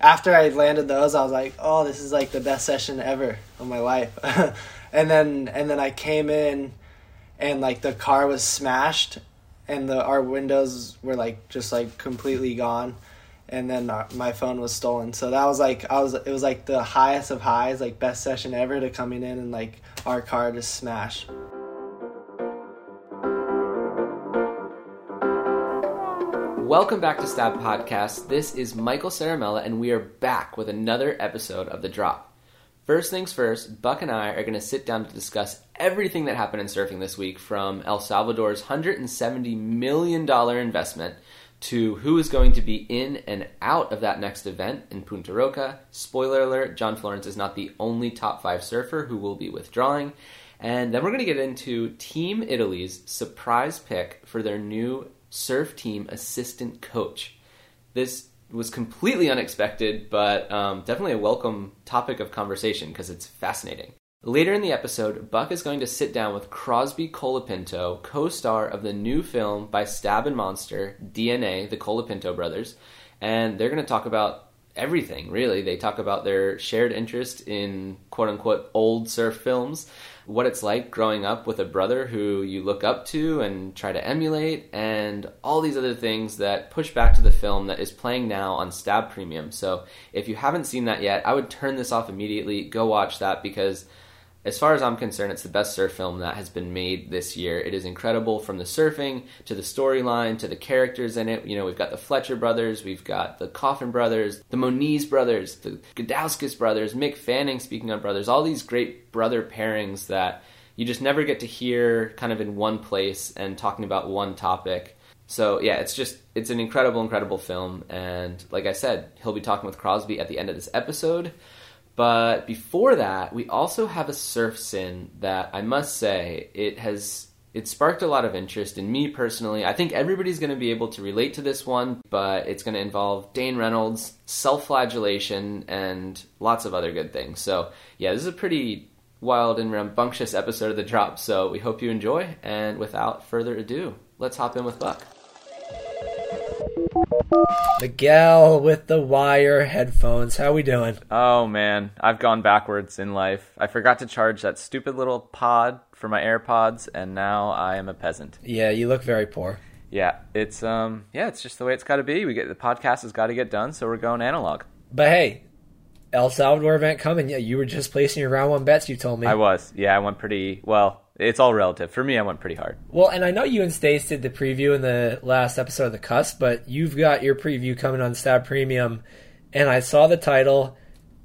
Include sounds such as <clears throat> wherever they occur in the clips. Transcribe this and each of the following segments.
after I landed those, I was like, oh, this is like the best session ever of my life. <laughs> and then and then I came in, and like the car was smashed, and the our windows were like just like completely gone and then our, my phone was stolen. So that was like I was it was like the highest of highs, like best session ever to coming in and like our car just smash. Welcome back to Stab Podcast. This is Michael Ciaramella, and we are back with another episode of The Drop. First things first, Buck and I are going to sit down to discuss everything that happened in surfing this week from El Salvador's $170 million investment to who is going to be in and out of that next event in Punta Roca. Spoiler alert John Florence is not the only top five surfer who will be withdrawing. And then we're going to get into Team Italy's surprise pick for their new surf team assistant coach. This was completely unexpected, but um, definitely a welcome topic of conversation because it's fascinating. Later in the episode, Buck is going to sit down with Crosby Colapinto, co star of the new film by Stab and Monster, DNA, the Colapinto brothers, and they're going to talk about everything, really. They talk about their shared interest in quote unquote old surf films, what it's like growing up with a brother who you look up to and try to emulate, and all these other things that push back to the film that is playing now on Stab Premium. So if you haven't seen that yet, I would turn this off immediately. Go watch that because as far as I'm concerned, it's the best surf film that has been made this year. It is incredible from the surfing to the storyline to the characters in it. You know, we've got the Fletcher brothers, we've got the Coffin brothers, the Moniz brothers, the Gudauskas brothers, Mick Fanning, speaking of brothers, all these great brother pairings that you just never get to hear kind of in one place and talking about one topic. So yeah, it's just it's an incredible, incredible film. And like I said, he'll be talking with Crosby at the end of this episode. But before that, we also have a surf sin that I must say it has it sparked a lot of interest in me personally. I think everybody's going to be able to relate to this one, but it's going to involve Dane Reynolds, self-flagellation, and lots of other good things. So yeah, this is a pretty wild and rambunctious episode of the drop. So we hope you enjoy. And without further ado, let's hop in with Buck. Miguel with the wire headphones. How we doing? Oh man, I've gone backwards in life. I forgot to charge that stupid little pod for my AirPods, and now I am a peasant. Yeah, you look very poor. Yeah, it's um, yeah, it's just the way it's got to be. We get the podcast has got to get done, so we're going analog. But hey, El Salvador event coming. Yeah, you were just placing your round one bets. You told me. I was. Yeah, I went pretty well it's all relative. For me, I went pretty hard. Well, and I know you and Stace did the preview in the last episode of the Cusp, but you've got your preview coming on Stab Premium, and I saw the title,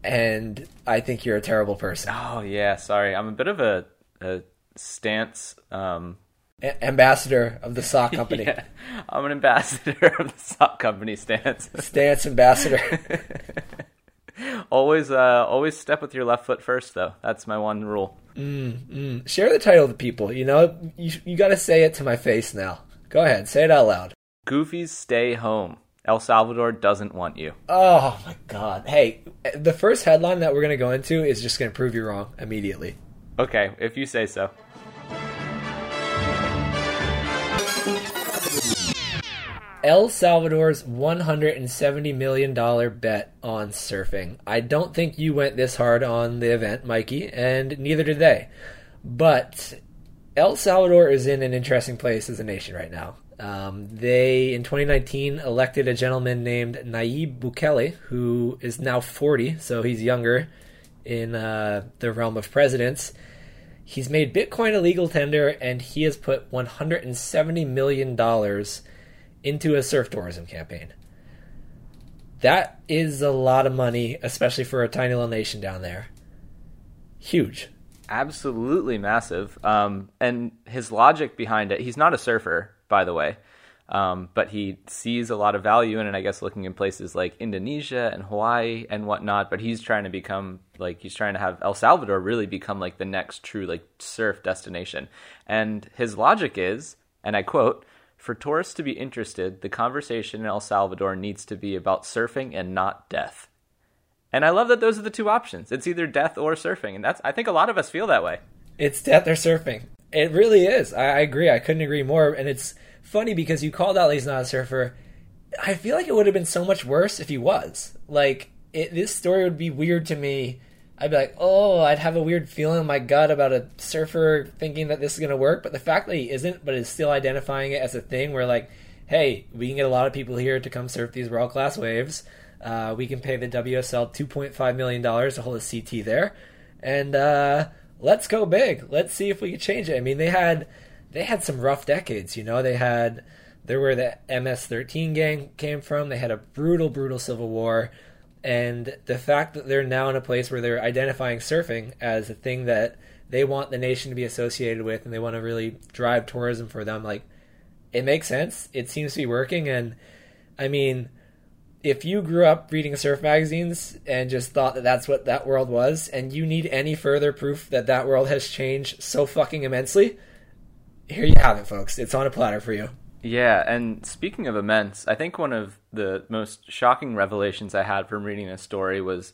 and I think you're a terrible person. Oh yeah, sorry. I'm a bit of a, a stance. Um, a- ambassador of the sock <laughs> company. yeah, I'm an ambassador <laughs> of the sock company. Stance. Stance ambassador. <laughs> <laughs> always, uh, always step with your left foot first, though. That's my one rule. Mm, mm. Share the title with people. You know, you, you got to say it to my face now. Go ahead, say it out loud. Goofies stay home. El Salvador doesn't want you. Oh my god. Hey, the first headline that we're going to go into is just going to prove you wrong immediately. Okay, if you say so. El Salvador's $170 million bet on surfing. I don't think you went this hard on the event, Mikey, and neither did they. But El Salvador is in an interesting place as a nation right now. Um, they, in 2019, elected a gentleman named Nayib Bukele, who is now 40, so he's younger in uh, the realm of presidents. He's made Bitcoin a legal tender, and he has put $170 million into a surf tourism campaign. That is a lot of money, especially for a tiny little nation down there. Huge. Absolutely massive. Um, and his logic behind it, he's not a surfer, by the way. Um, but he sees a lot of value in it, I guess, looking in places like Indonesia and Hawaii and whatnot. But he's trying to become like he's trying to have El Salvador really become like the next true like surf destination. And his logic is, and I quote, for tourists to be interested, the conversation in El Salvador needs to be about surfing and not death. And I love that those are the two options. It's either death or surfing, and that's I think a lot of us feel that way. It's death or surfing. It really is. I, agree. I couldn't agree more. And it's funny because you called out he's not a surfer. I feel like it would have been so much worse if he was. Like it, this story would be weird to me. I'd be like, oh, I'd have a weird feeling in my gut about a surfer thinking that this is going to work. But the fact that he isn't, but is still identifying it as a thing where, like, hey, we can get a lot of people here to come surf these world class waves. Uh, we can pay the WSL $2.5 million to hold a CT there. And uh, let's go big. Let's see if we can change it. I mean, they had they had some rough decades, you know. They had there where the MS13 gang came from. They had a brutal, brutal civil war. And the fact that they're now in a place where they're identifying surfing as a thing that they want the nation to be associated with and they want to really drive tourism for them, like, it makes sense. It seems to be working. And I mean, if you grew up reading surf magazines and just thought that that's what that world was, and you need any further proof that that world has changed so fucking immensely, here you have it, folks. It's on a platter for you. Yeah, and speaking of immense, I think one of the most shocking revelations I had from reading this story was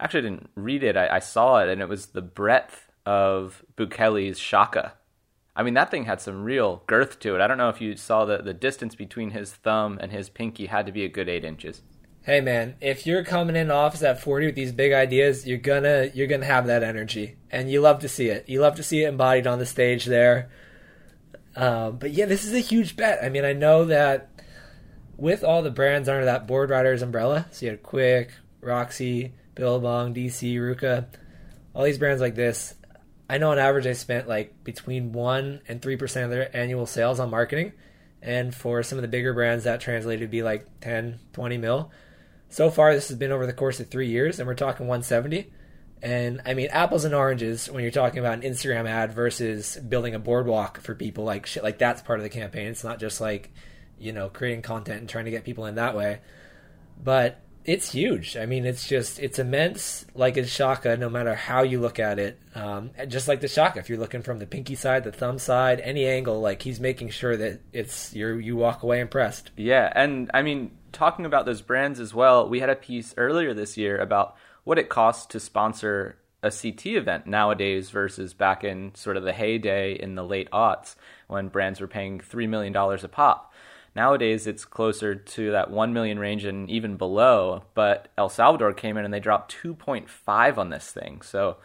actually I didn't read it, I, I saw it, and it was the breadth of Bukele's shaka. I mean, that thing had some real girth to it. I don't know if you saw the, the distance between his thumb and his pinky had to be a good eight inches. Hey man, if you're coming in office at 40 with these big ideas, you're gonna you're gonna have that energy, and you love to see it. You love to see it embodied on the stage there. Um, but yeah, this is a huge bet. I mean, I know that with all the brands under that Boardriders umbrella, so you had Quik, Roxy, Billabong, DC, RVCA, all these brands like this. I know on average they spent like between one and three percent of their annual sales on marketing, and for some of the bigger brands that translated to be like 10, 20 mil. So far, this has been over the course of three years, and we're talking 170. And I mean, apples and oranges when you're talking about an Instagram ad versus building a boardwalk for people, like shit, like that's part of the campaign. It's not just like, you know, creating content and trying to get people in that way. But it's huge. I mean, it's just, it's immense, like it's Shaka, no matter how you look at it. Um, just like the Shaka, if you're looking from the pinky side, the thumb side, any angle, like he's making sure that it's, you're, you walk away impressed. Yeah. And I mean, talking about those brands as well, we had a piece earlier this year about what it costs to sponsor a CT event nowadays versus back in sort of the heyday in the late aughts when brands were paying $3 million a pop. Nowadays, it's closer to that 1 million range and even below. But El Salvador came in and they dropped 2.5 on this thing. So,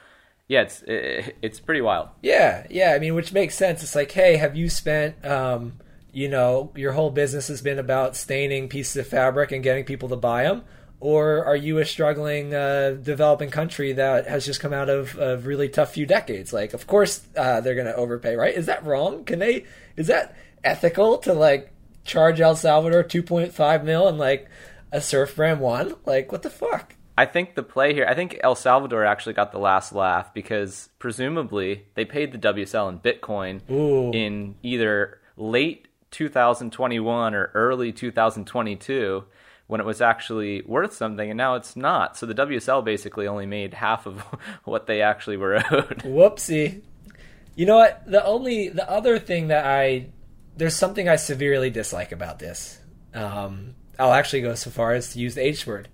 yeah, it's it, it's pretty wild. Yeah, yeah. I mean, which makes sense. It's like, hey, have you spent, um, you know, your whole business has been about staining pieces of fabric and getting people to buy them? Or are you a struggling uh, developing country that has just come out of a really tough few decades? Like, of course uh, they're going to overpay, right? Is that wrong? Can they? Is that ethical to like charge El Salvador two point five mil and like a surf brand one? Like, what the fuck? I think the play here, I think El Salvador actually got the last laugh because presumably they paid the WSL in Bitcoin Ooh. in either late 2021 or early 2022 when it was actually worth something, and now it's not. So the WSL basically only made half of <laughs> what they actually were owed. <laughs> Whoopsie. You know what? The only the other thing that I there's something I severely dislike about this. Um, I'll actually go so far as to use the H word.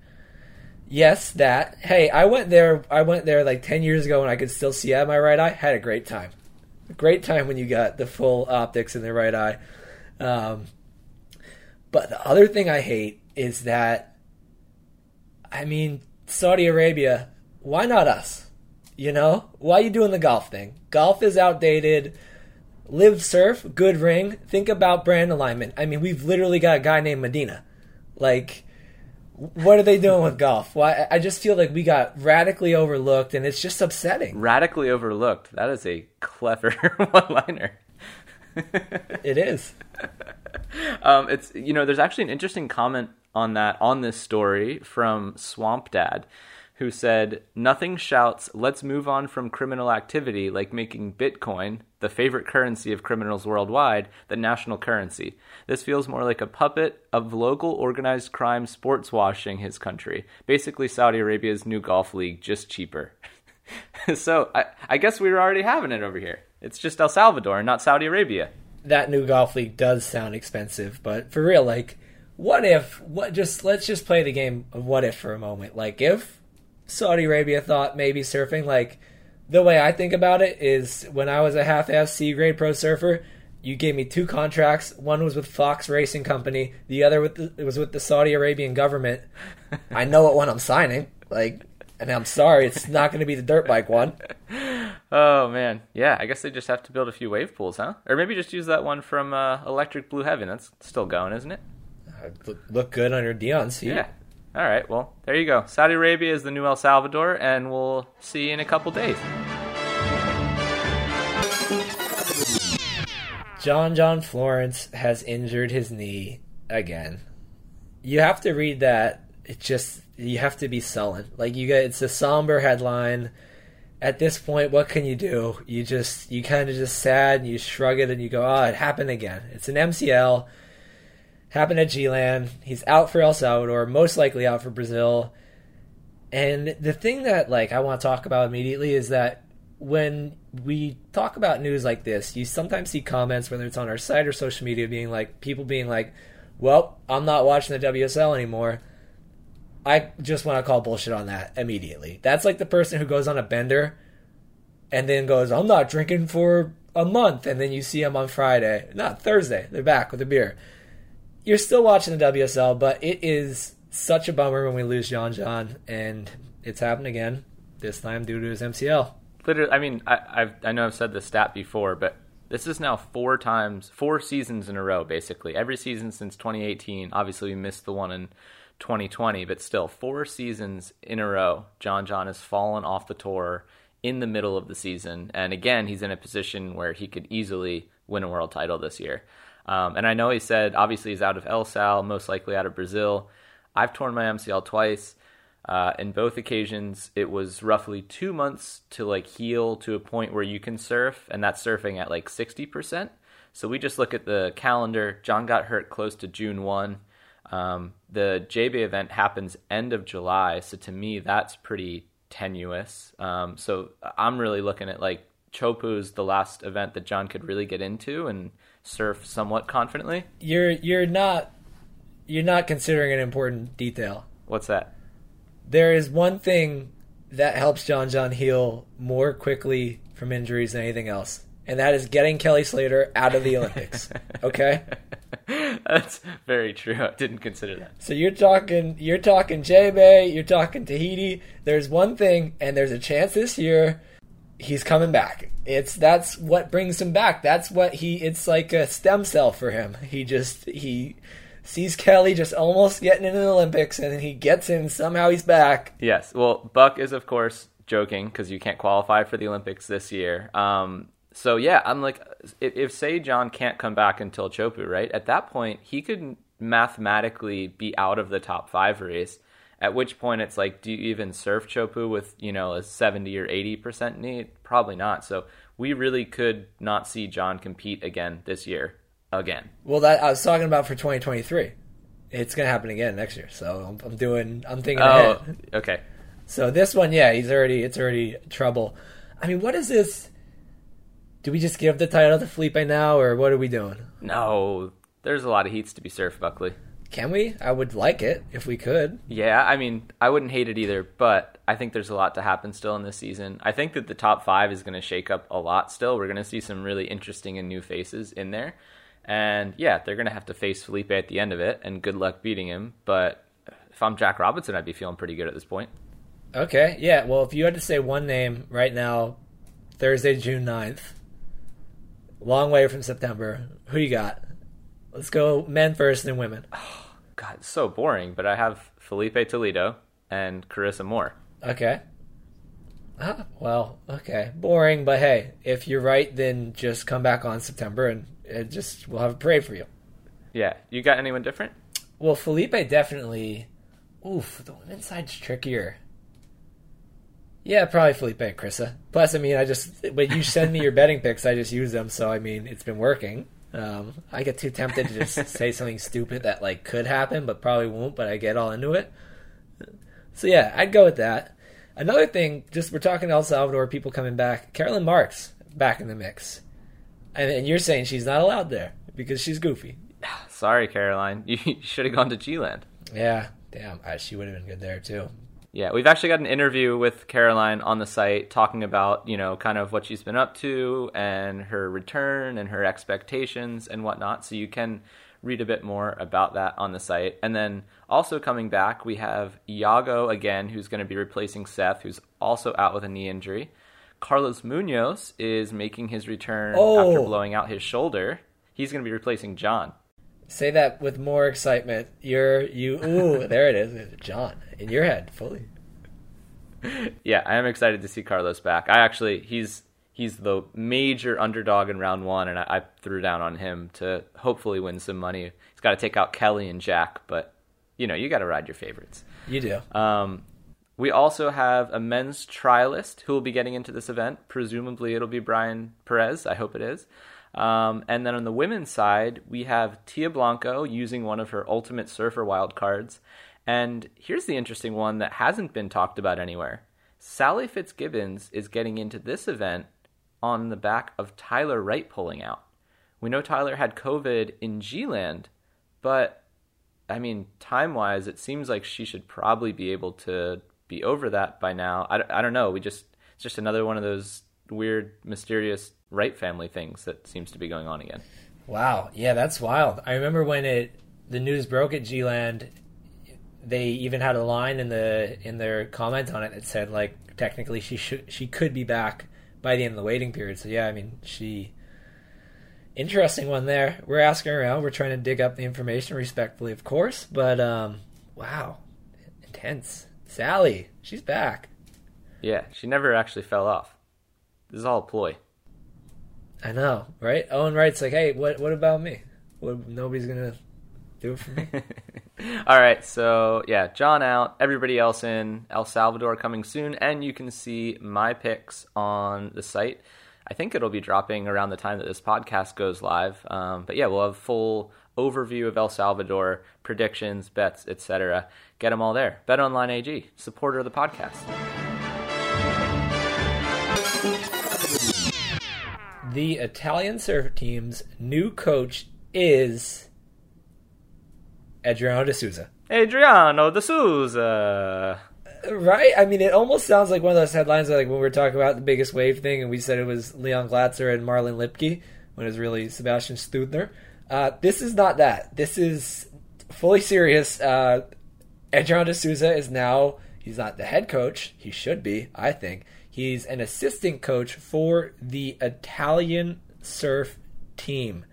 Yes, that. Hey, I went there. I went there like ten years ago, and I could still see out of my right eye. Had a great time. A great time when you got the full optics in the right eye. Um, but the other thing I hate is that, I mean, Saudi Arabia, why not us? You know, why are you doing the golf thing? Golf is outdated. Live surf, good ring. Think about brand alignment. I mean, we've literally got a guy named Medina. Like, what are they doing with golf? Why? I just feel like we got radically overlooked, and it's just upsetting. Radically overlooked. That is a clever <laughs> one-liner. it is. <laughs> Um, it's you know, there's actually an interesting comment on that on this story from Swamp Dad, who said, Nothing shouts, let's move on from criminal activity like making Bitcoin, the favorite currency of criminals worldwide, the national currency. This feels more like a puppet of local organized crime sports washing his country. Basically, Saudi Arabia's new golf league, just cheaper. <laughs> so I, I guess we were already having it over here. It's just El Salvador, not Saudi Arabia. That new golf league does sound expensive, but for real, like, what if what just let's just play the game of what if for a moment like if saudi arabia thought maybe surfing like the way i think about it is when i was a half-ass grade pro surfer you gave me two contracts one was with fox racing company the other with the, it was with the saudi arabian government i know what one i'm signing Like, and I'm sorry, it's not going to be the dirt bike one. <laughs> Oh man, yeah. I guess they just have to build a few wave pools, huh? Or maybe just use that one from uh, Electric Blue Heaven. That's still going, isn't it? Look, good under Dion's seat. Yeah. All right. Well, there you go. Saudi Arabia is the new El Salvador, and we'll see you in a couple days. John John Florence has injured his knee again. You have to read that. It just you have to be sullen. Like you get it's a somber headline. At this point, what can you do? You just you kind of just sad and you shrug it and you go, "Oh, it happened again." It's an MCL. Happened at G-Land. He's out for El Salvador, most likely out for Brazil. And the thing that like I want to talk about immediately is that when we talk about news like this, you sometimes see comments, whether it's on our site or social media, being like, people being like, well, I'm not watching the WSL anymore. I just want to call bullshit on that immediately. That's like the person who goes on a bender and then goes, I'm not drinking for a month. And then you see them on Friday, not Thursday, they're back with a beer. You're still watching the WSL, but it is such a bummer when we lose John John, and it's happened again, this time due to his MCL literally, I mean, I I've, I know I've said the stat before, but this is now four times, four seasons in a row, basically. Every season since 2018. Obviously, we missed the one in 2020, but still, four seasons in a row, John John has fallen off the tour in the middle of the season. And again, he's in a position where he could easily win a world title this year. Um, and I know he said, obviously, he's out of El Sal, most likely out of Brazil. I've torn my MCL twice. Uh, in both occasions, it was roughly two months to like heal to a point where you can surf, and that's surfing at like 60%. So we just look at the calendar. John got hurt close to June 1. Um, the JB event happens end of July, so to me, that's pretty tenuous. Um, so I'm really looking at like Chopu's the last event that John could really get into and surf somewhat confidently. You're you're not you're not considering an important detail. What's that? there is one thing that helps John John heal more quickly from injuries than anything else, and that is getting Kelly Slater out of the Olympics. <laughs> Okay, that's very true. I didn't consider that. So you're talking, you're talking J Bay, you're talking Tahiti. There's one thing, and there's a chance this year he's coming back. It's that's what brings him back. That's what he. It's like a stem cell for him. He just he sees Kelly just almost getting into the Olympics, and then he gets in. Somehow he's back. Yes. Well, Buck is of course joking because you can't qualify for the Olympics this year. Um, so yeah, I'm like, if, if, say John can't come back until Chopu, right? At that point, he could mathematically be out of the top five race. At which point, it's like, do you even surf Chopu with you know a 70 or 80 percent knee? Probably not. So we really could not see John compete again this year again. Well, that I was talking about for 2023. It's gonna happen again next year. So I'm, I'm doing. I'm thinking oh, ahead. Okay. So this one, yeah, he's already. It's already trouble. I mean, what is this? Do we just give the title to Filipe now, or what are we doing? No, there's a lot of heats to be surfed, Buckley. Can we? I would like it if we could. Yeah, I mean, I wouldn't hate it either, but I think there's a lot to happen still in this season. I think that the top five is going to shake up a lot still. We're going to see some really interesting and new faces in there. And yeah, they're going to have to face Filipe at the end of it, and good luck beating him. But if I'm Jack Robinson, I'd be feeling pretty good at this point. Okay, yeah. Well, if you had to say one name right now, Thursday, June 9th, long way from September, who you got? Let's go men first, then women. Oh, <sighs> God, it's so boring, but I have Filipe Toledo and Carissa Moore. Okay. Ah, well, okay. Boring, but hey, if you're right, then just come back on September and it just we'll have a parade for you. Yeah, you got anyone different? Well, Filipe definitely. Oof, the women's side's trickier. Yeah, probably Filipe and Krista. Plus, I mean, I just when you send me your <laughs> betting picks, I just use them. So I mean, it's been working. Um, I get too tempted to just <laughs> say something stupid that like could happen, but probably won't. But I get all into it. So yeah, I'd go with that. Another thing, just we're talking El Salvador, people coming back. Caroline Marks back in the mix. And, and you're saying she's not allowed there because she's goofy. <sighs> Sorry, Caroline. <laughs> You should have gone to G-Land. Yeah, damn. She would have been good there too. Yeah, we've actually got an interview with Caroline on the site talking about, you know, kind of what she's been up to and her return and her expectations and whatnot. So you can read a bit more about that on the site. And then also coming back, we have Yago again, who's going to be replacing Seth, who's also out with a knee injury. Carlos Munoz is making his return Oh. after blowing out his shoulder. He's going to be replacing John. Say that with more excitement. You're you. Ooh, <laughs> there it is, John, in your head, fully. Yeah, I am excited to see Carlos back. I actually he's he's the major underdog in round one, and I, I threw down on him to hopefully win some money. He's got to take out Kelly and Jack, but you know you got to ride your favorites. You do. Um, we also have a men's trialist who will be getting into this event. Presumably, it'll be Bryan Perez. I hope it is. Um, and then on the women's side, we have Tia Blanco using one of her Ultimate Surfer wild cards. And here's the interesting one that hasn't been talked about anywhere. Sally Fitzgibbons is getting into this event on the back of Tyler Wright pulling out. We know Tyler had COVID in G-Land, but I mean, time wise, it seems like she should probably be able to be over that by now. I, I don't know. We just, it's just another one of those weird, mysterious Wright family things that seems to be going on again. Wow, yeah, that's wild. I remember when it the news broke at G-Land, they even had a line in the in their comment on it that said like technically she should she could be back by the end of the waiting period. So yeah, I mean she interesting one there. We're asking around, we're trying to dig up the information respectfully, of course, but um wow. Intense. Sally, she's back. Yeah, she never actually fell off. This is all a ploy. I know, right? Owen Wright's like, hey, what what about me? What, nobody's gonna do it for me. <laughs> All right, so yeah, John out, everybody else in. El Salvador coming soon, and you can see my picks on the site. I think it'll be dropping around the time that this podcast goes live. Um, but yeah, we'll have full overview of El Salvador, predictions, bets, etc. Get them all there. Bet Online AG, supporter of the podcast. The Italian surf team's new coach is Adriano de Souza. Adriano de Souza. Right? I mean, it almost sounds like one of those headlines like when we were talking about the biggest wave thing and we said it was Leon Glatzer and Marlon Lipke when it was really Sebastian Steudtner. Uh, this is not that. This is fully serious. Uh, Adriano de Souza is now, he's not the head coach. He should be, I think. He's an assistant coach for the Italian surf team.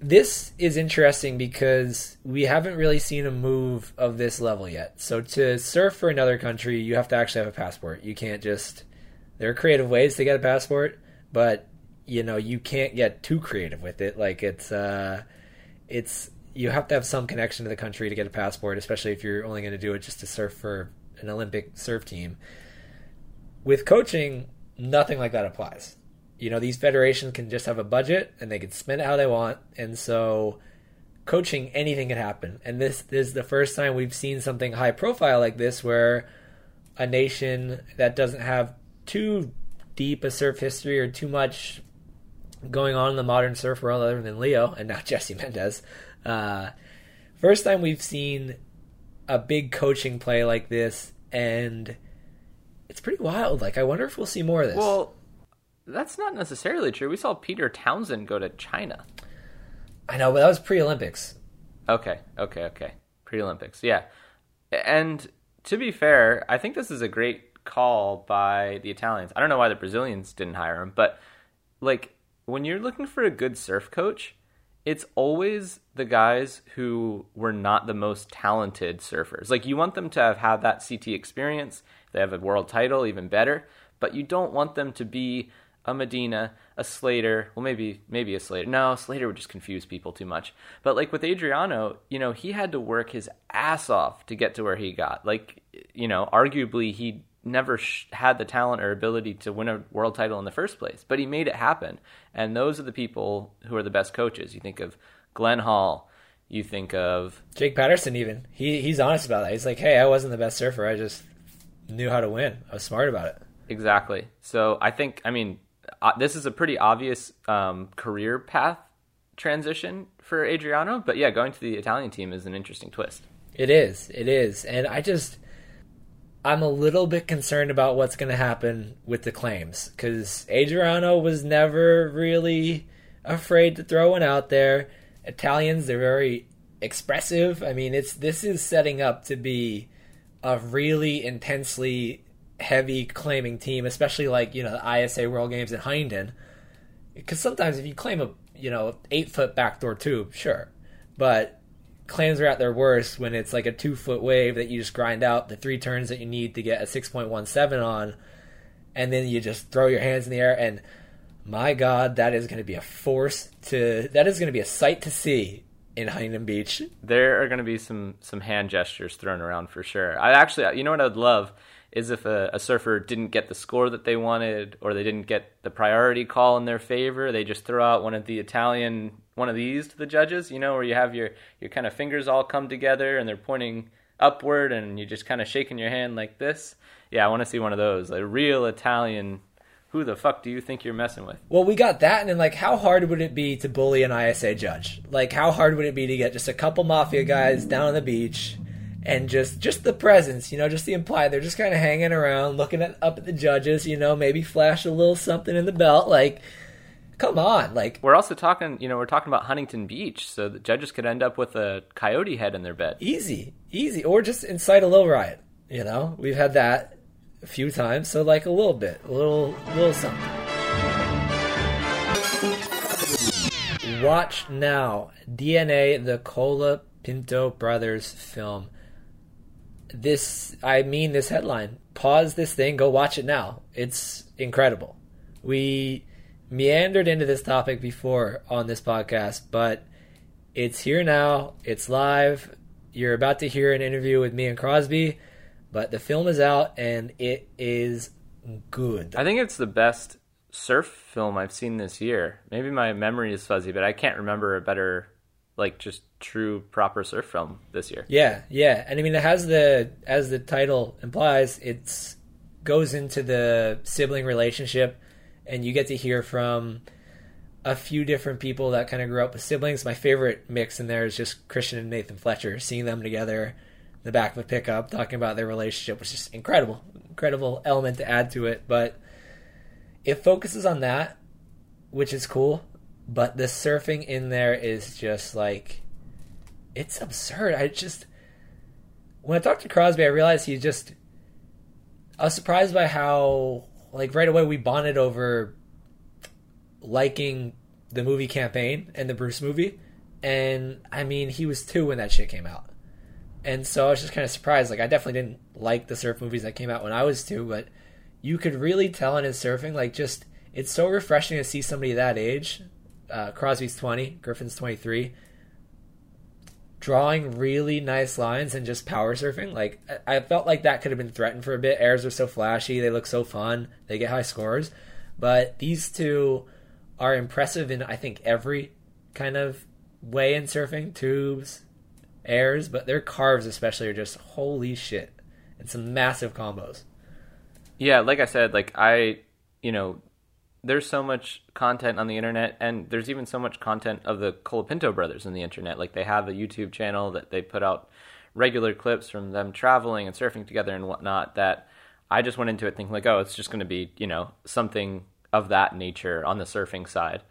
This is interesting because we haven't really seen a move of this level yet. So to surf for another country, you have to actually have a passport. You can't just there are creative ways to get a passport, but you know, you can't get too creative with it. Like it's uh it's you have to have some connection to the country to get a passport, especially if you're only going to do it just to surf for an Olympic surf team. With coaching, nothing like that applies. You know, these federations can just have a budget and they can spend it how they want, and so coaching anything can happen. And this, this is the first time we've seen something high profile like this where a nation that doesn't have too deep a surf history or too much going on in the modern surf world other than Leo and not <laughs> Jesse Mendez. Uh, first time we've seen a big coaching play like this, and it's pretty wild. Like, I wonder if we'll see more of this. Well, that's not necessarily true. We saw Peter Townend go to China. I know, but that was pre-Olympics. Okay, okay, okay. Pre Olympics, yeah. And to be fair, I think this is a great call by the Italians. I don't know why the Brazilians didn't hire him, but like when you're looking for a good surf coach, it's always the guys who were not the most talented surfers. Like you want them to have had that CT experience. They have a world title, even better. But you don't want them to be a Medina, a Slater. Well, maybe maybe a Slater. No, Slater would just confuse people too much. But like with Adriano, you know, he had to work his ass off to get to where he got. Like, you know, arguably he never sh- had the talent or ability to win a world title in the first place, but he made it happen. And those are the people who are the best coaches. You think of Glenn Hall. You think of Jake Paterson, even he he's honest about that. He's like, "Hey, I wasn't the best surfer. I just knew how to win. I was smart about it." Exactly. So I think, I mean, uh, this is a pretty obvious um, career path transition for Adriano, but yeah, going to the Italian team is an interesting twist. It is. It is. And I just I'm a little bit concerned about what's going to happen with the claims cuz Adriano was never really afraid to throw one out there Italians, they're very expressive. I mean, it's this is setting up to be a really intensely heavy claiming team, especially like you know the ISA World Games in Hyndon. Because sometimes if you claim a you know eight foot backdoor tube, sure, but claims are at their worst when it's like a two foot wave that you just grind out the three turns that you need to get a six point one seven on, and then you just throw your hands in the air and my God, that is going to be a force to that is going to be a sight to see in Huntington Beach. There are going to be some some hand gestures thrown around for sure. I actually, you know what I'd love is if a, a, surfer didn't get the score that they wanted or they didn't get the priority call in their favor, they just throw out one of the Italian one of these to the judges, you know, where you have your your kind of fingers all come together and they're pointing upward and you just kind of shaking your hand like this. Yeah, I want to see one of those, a real Italian who the fuck do you think you're messing with? Well, we got that, and then like, how hard would it be to bully an ISA judge? Like, how hard would it be to get just a couple mafia guys down on the beach, and just just the presence, you know, just the implied they're just kind of hanging around, looking at up at the judges, you know, maybe flash a little something in the belt, like. Come on, like we're also talking, you know, we're talking about Huntington Beach, so the judges could end up with a coyote head in their bed. Easy, easy, or just incite a little riot. You know, we've had that a few times, so like a little bit, a little, little something. Watch now, DNA, the Cola Pinto brothers film. This, I mean, this headline. Pause this thing, go watch it now. It's incredible. We meandered into this topic before on this podcast, but it's here now. It's live. You're about to hear an interview with me and Crosby but the film is out and it is good. I think it's the best surf film I've seen this year. Maybe my memory is fuzzy, but I can't remember a better like just true proper surf film this year. Yeah, yeah. And I mean it has the as the title implies, it's goes into the sibling relationship and you get to hear from a few different people that kind of grew up with siblings. My favorite mix in there is just Christian and Nathan Fletcher, seeing them together the back of a pickup talking about their relationship was just incredible, incredible element to add to it. But it focuses on that, which is cool. But the surfing in there is just like it's absurd. I just when I talked to Crosby, I realized he just I was surprised by how like right away we bonded over liking the movie campaign and the Bruce movie. And I mean, he was two when that shit came out and so I was just kind of surprised. Like I definitely didn't like the surf movies that came out when I was two, but you could really tell in his surfing, like just it's so refreshing to see somebody that age. Uh, Crosby's twenty, Griffin's twenty three, drawing really nice lines and just power surfing. Like I, I felt like that could have been threatened for a bit. Airs are so flashy, they look so fun, they get high scores, but these two are impressive in I think every kind of way in surfing. Tubes, airs, but their carves especially are just holy shit. And some massive combos. Yeah, like I said, like I, you know, there's so much content on the internet, and there's even so much content of the Colapinto brothers on the internet. Like they have a YouTube channel that they put out regular clips from them traveling and surfing together and whatnot. That I just went into it thinking like, oh, it's just going to be you know something of that nature on the surfing side.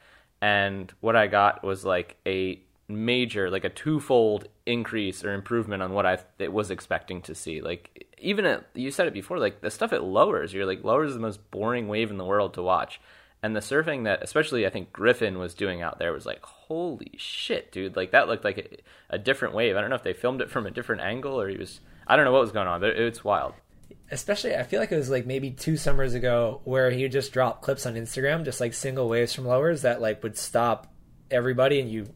And what I got was like a major, like a twofold increase or improvement on what I was expecting to see. Like even at, you said it before, like the stuff it lowers, you're like lowers is the most boring wave in the world to watch. And the surfing that, especially I think Griffin was doing out there, was like, holy shit, dude! Like that looked like a, a different wave. I don't know if they filmed it from a different angle or he was, I don't know what was going on, but it, it's wild especially I feel like it was like maybe two summers ago where he just dropped clips on Instagram, just like single waves from lowers that like would stop everybody and you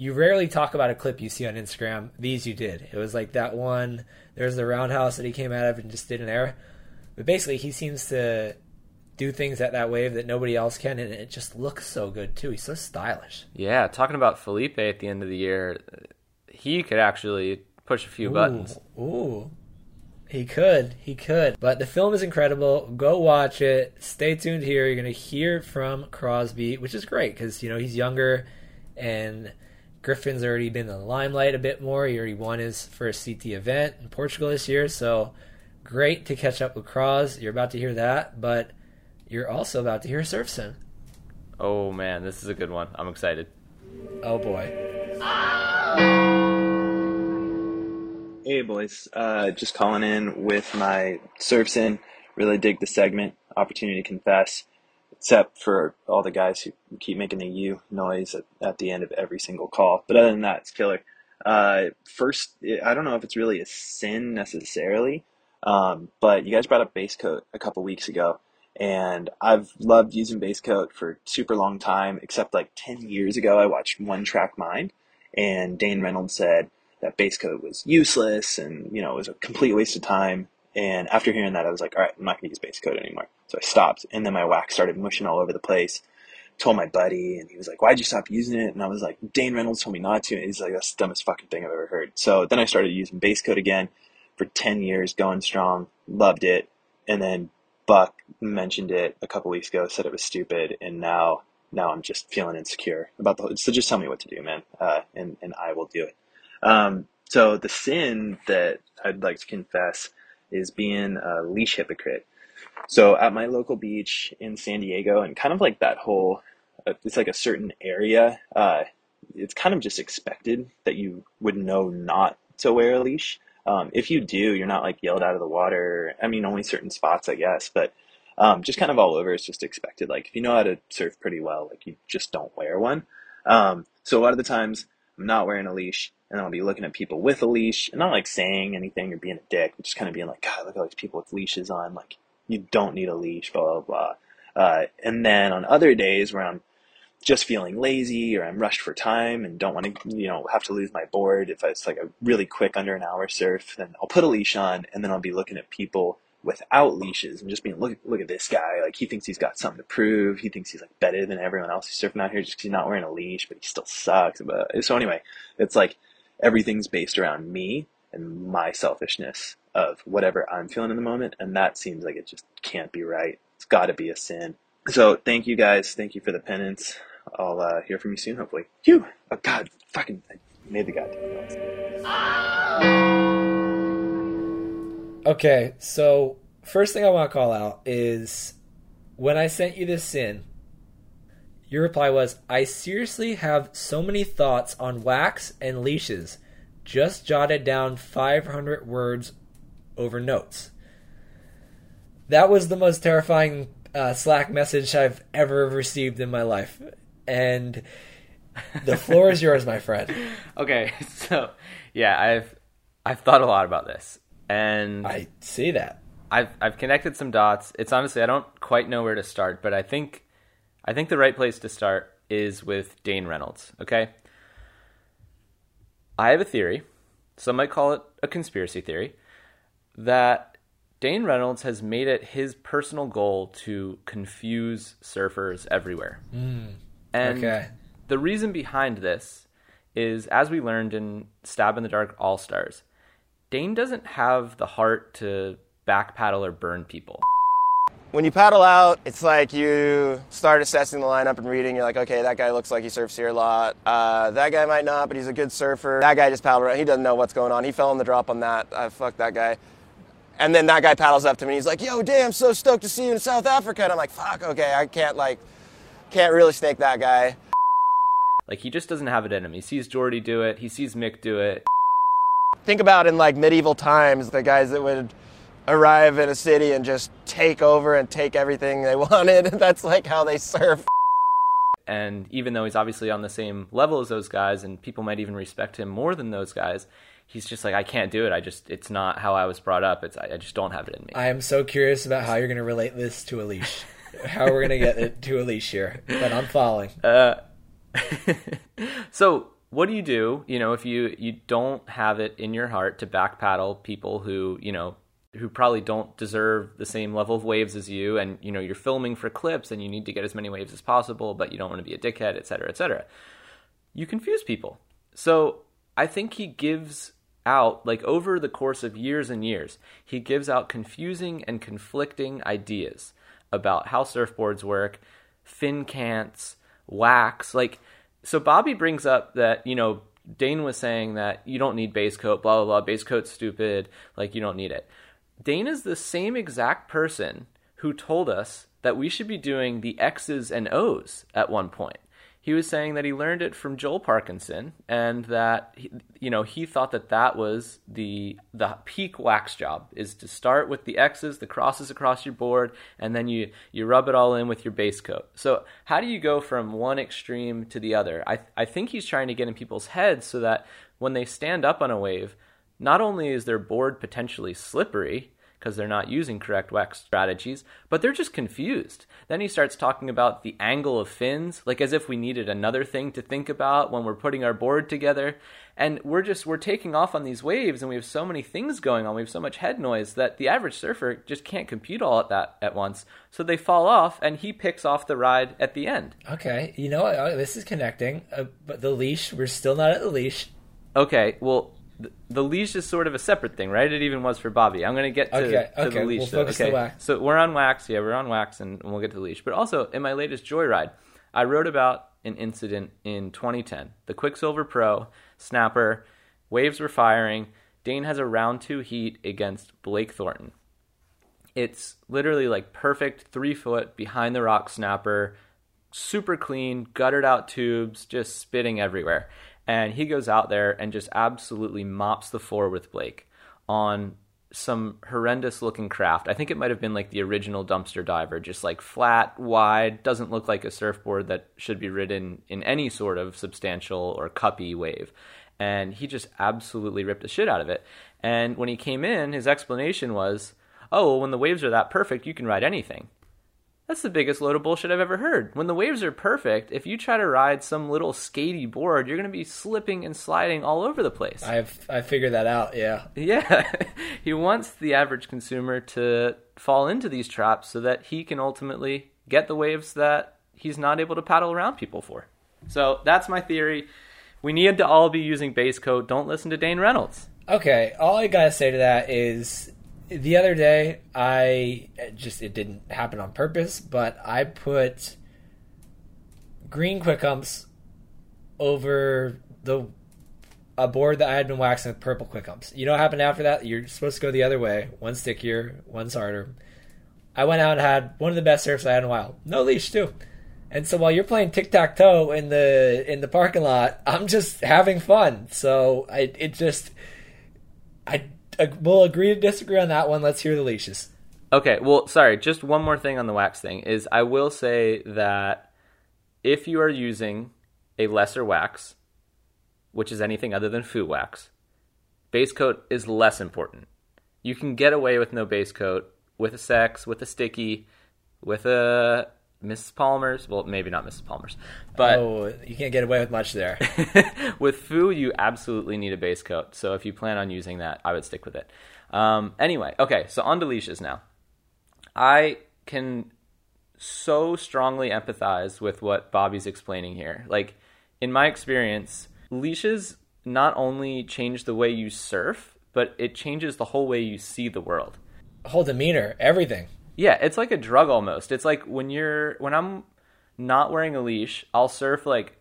you rarely talk about a clip you see on Instagram. These you did. It was like that one. There's the roundhouse that he came out of and just did an air. But basically, he seems to do things at that wave that nobody else can, and it just looks so good too. He's so stylish. Yeah, talking about Filipe at the end of the year, he could actually push a few ooh, buttons. Ooh, he could, he could. But the film is incredible. Go watch it. Stay tuned here. You're gonna hear from Crosby, which is great because you know he's younger and Griffin's already been in the limelight a bit more. He already won his first CT event in Portugal this year, so great to catch up with Cross. You're about to hear that, but you're also about to hear Surf Sin. Oh man, this is a good one. I'm excited. Oh boy. Hey boys, uh, just calling in with my surf sin. Really dig the segment, opportunity to confess, except for all the guys who keep making the U noise at, at the end of every single call. But other than that, it's killer. Uh, first, I don't know if it's really a sin necessarily, um, but you guys brought up base coat a couple weeks ago, and I've loved using base coat for super long time. Except like ten years ago, I watched One Track Mind, and Dane Reynolds said that base coat was useless and you know it was a complete waste of time. And after hearing that, I was like, all right, I'm not gonna use base coat anymore. So I stopped, and then my wax started mushing all over the place. Told my buddy, and he was like, "Why'd you stop using it?" And I was like, "Dane Reynolds told me not to." And he's like, "That's the dumbest fucking thing I've ever heard." So then I started using base coat again for ten years, going strong, loved it, and then Buck mentioned it a couple weeks ago, said it was stupid, and now now I'm just feeling insecure about the. So just tell me what to do, man, uh, and and I will do it. Um, so the sin that I'd like to confess is being a leash hypocrite. So at my local beach in San Diego, and kind of like that whole, uh, it's like a certain area. Uh, it's kind of just expected that you would know not to wear a leash. Um, if you do, you're not like yelled out of the water. I mean, only certain spots, I guess, but um, just kind of all over. It's just expected. Like if you know how to surf pretty well, like you just don't wear one. Um, so a lot of the times I'm not wearing a leash, and I'll be looking at people with a leash, and not like saying anything or being a dick, but just kind of being like, God, look at all these people with leashes on. Like you don't need a leash, blah blah blah. Uh, and then on other days where I'm just feeling lazy or I'm rushed for time and don't want to, you know, have to lose my board. If it's like a really quick under an hour surf, then I'll put a leash on and then I'll be looking at people without leashes and just being, look, look at this guy. Like he thinks he's got something to prove. He thinks he's like better than everyone else who's surfing out here just because he's not wearing a leash, but he still sucks. But so anyway, it's like everything's based around me and my selfishness of whatever I'm feeling in the moment. And that seems like it just can't be right. It's got to be a sin. So thank you guys. Thank you for the penance. I'll uh, hear from you soon, hopefully. Phew! Oh, God. Fucking. I made the goddamn noise. Okay, so first thing I want to call out is when I sent you this sin, your reply was, I seriously have so many thoughts on wax and leashes. Just jotted down 500 words over notes. That was the most terrifying uh, Slack message I've ever received in my life. And the floor is yours, my friend. <laughs> Okay, <laughs> so yeah, I've I've thought a lot about this, and I see that. I've I've connected some dots. It's honestly I don't quite know where to start, but I think I think the right place to start is with Dane Reynolds. Okay, I have a theory. Some might call it a conspiracy theory that Dane Reynolds has made it his personal goal to confuse surfers everywhere. Mm, And okay. the reason behind this is, as we learned in Stab in the Dark All Stars, Dane doesn't have the heart to back paddle or burn people. When you paddle out, it's like you start assessing the lineup and reading. You're like, okay, that guy looks like he surfs here a lot. Uh, that guy might not, but he's a good surfer. That guy just paddled around. He doesn't know what's going on. He fell in the drop on that. I fuck that guy. And then that guy paddles up to me. and He's like, yo, damn, so stoked to see you in South Africa. And I'm like, fuck, okay, I can't like, can't really snake that guy. Like he just doesn't have it in him. He sees Jordy do it. He sees Mick do it. Think about in like medieval times, the guys that would arrive in a city and just take over and take everything they <laughs> wanted. That's like how they surf. And even though he's obviously on the same level as those guys, and people might even respect him more than those guys, he's just like, I can't do it. I just, it's not how I was brought up. It's, I, I just don't have it in me. I am so curious about how you're going to relate this to a leash. <laughs> how we're going to get it to a leash here. But I'm falling. Uh, <laughs> so what do you do? You know, if you you don't have it in your heart to back paddle people who you know who probably don't deserve the same level of waves as you, and you know you're filming for clips and you need to get as many waves as possible, but you don't want to be a dickhead, et cetera, et cetera. You confuse people. So I think he gives out like over the course of years and years, he gives out confusing and conflicting ideas about how surfboards work, fin cants, wax. Like, so Bobby brings up that, you know, Dane was saying that you don't need base coat, blah, blah, blah. Base coat's stupid. Like, you don't need it. Dane is the same exact person who told us that we should be doing the X's and O's at one point. he was saying that he learned it from Joel Parkinson, and that he, you know he thought that that was the the peak wax job is to start with the X's, the crosses across your board, and then you you rub it all in with your base coat. So how do you go from one extreme to the other? I I think he's trying to get in people's heads so that when they stand up on a wave, not only is their board potentially slippery because they're not using correct wax strategies, but they're just confused. Then he starts talking about the angle of fins, like as if we needed another thing to think about when we're putting our board together. And we're just we're taking off on these waves and we have so many things going on. We have so much head noise that the average surfer just can't compute all at that at once. So they fall off and he picks off the ride at the end. Okay, you know what? Oh, this is connecting, uh, but the leash, we're still not at the leash. Okay, well the, leash is sort of a separate thing, right? It even was for Bobby. I'm going to get to, okay, to okay, the leash. We'll focus okay, the wax. so we're on wax. Yeah, we're on wax, and we'll get to the leash. But also, in my latest Joyride, I wrote about an incident in 2010. The Quiksilver Pro snapper, waves were firing. Dane has a round two heat against Blake Thornton. It's literally like perfect three foot behind the rock snapper, super clean, guttered out tubes, just spitting everywhere and he goes out there and just absolutely mops the floor with Blake on some horrendous looking craft. I think it might have been like the original dumpster diver, just like flat, wide, doesn't look like a surfboard that should be ridden in any sort of substantial or cuppy wave. And he just absolutely ripped the shit out of it. And when he came in, his explanation was, oh, well, when the waves are that perfect, you can ride anything. That's the biggest load of bullshit I've ever heard. When the waves are perfect, if you try to ride some little skatey board, you're going to be slipping and sliding all over the place. I've I figured that out. Yeah. Yeah. <laughs> he wants the average consumer to fall into these traps so that he can ultimately get the waves that he's not able to paddle around people for. So that's my theory. We need to all be using base coat. Don't listen to Dane Reynolds. Okay, all I gotta say to that is the other day I just it didn't happen on purpose, but I put green Quick Humps over the a board that I had been waxing with purple Quick Humps. You know what happened after that? You're supposed to go the other way. One stickier, one's harder. I went out and had one of the best surfs I had in a while. No leash too. And so while you're playing tic tac toe in the in the parking lot, I'm just having fun. So I it just I we'll agree to disagree on that one. Let's hear the leashes. Okay, well, sorry, just one more thing on the wax thing is I will say that if you are using a lesser wax, which is anything other than Fu wax, base coat is less important. You can get away with no base coat with a sex, with a sticky, with a Mrs. Palmer's. Well, maybe not Mrs. Palmer's, but oh, you can't get away with much there. <laughs> with Fu, you absolutely need a base coat. So if you plan on using that, I would stick with it. Um, anyway, okay, so on to leashes now. I can so strongly empathize with what Bobby's explaining here. Like in my experience, leashes not only change the way you surf, but it changes the whole way you see the world. Whole demeanor, everything. Yeah, it's like a drug almost. It's like when you're when I'm not wearing a leash, I'll surf like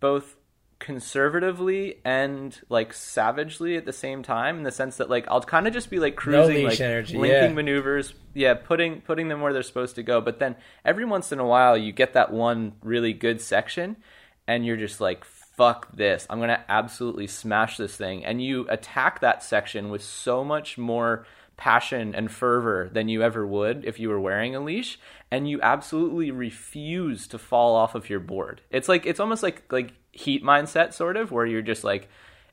both conservatively and like savagely at the same time in the sense that like I'll kind of just be like cruising no like energy, linking yeah. maneuvers yeah putting putting them where they're supposed to go but then every once in a while you get that one really good section and you're just like fuck this I'm going to absolutely smash this thing and you attack that section with so much more passion and fervor than you ever would if you were wearing a leash and you absolutely refuse to fall off of your board. It's like it's almost like like heat mindset sort of where you're just like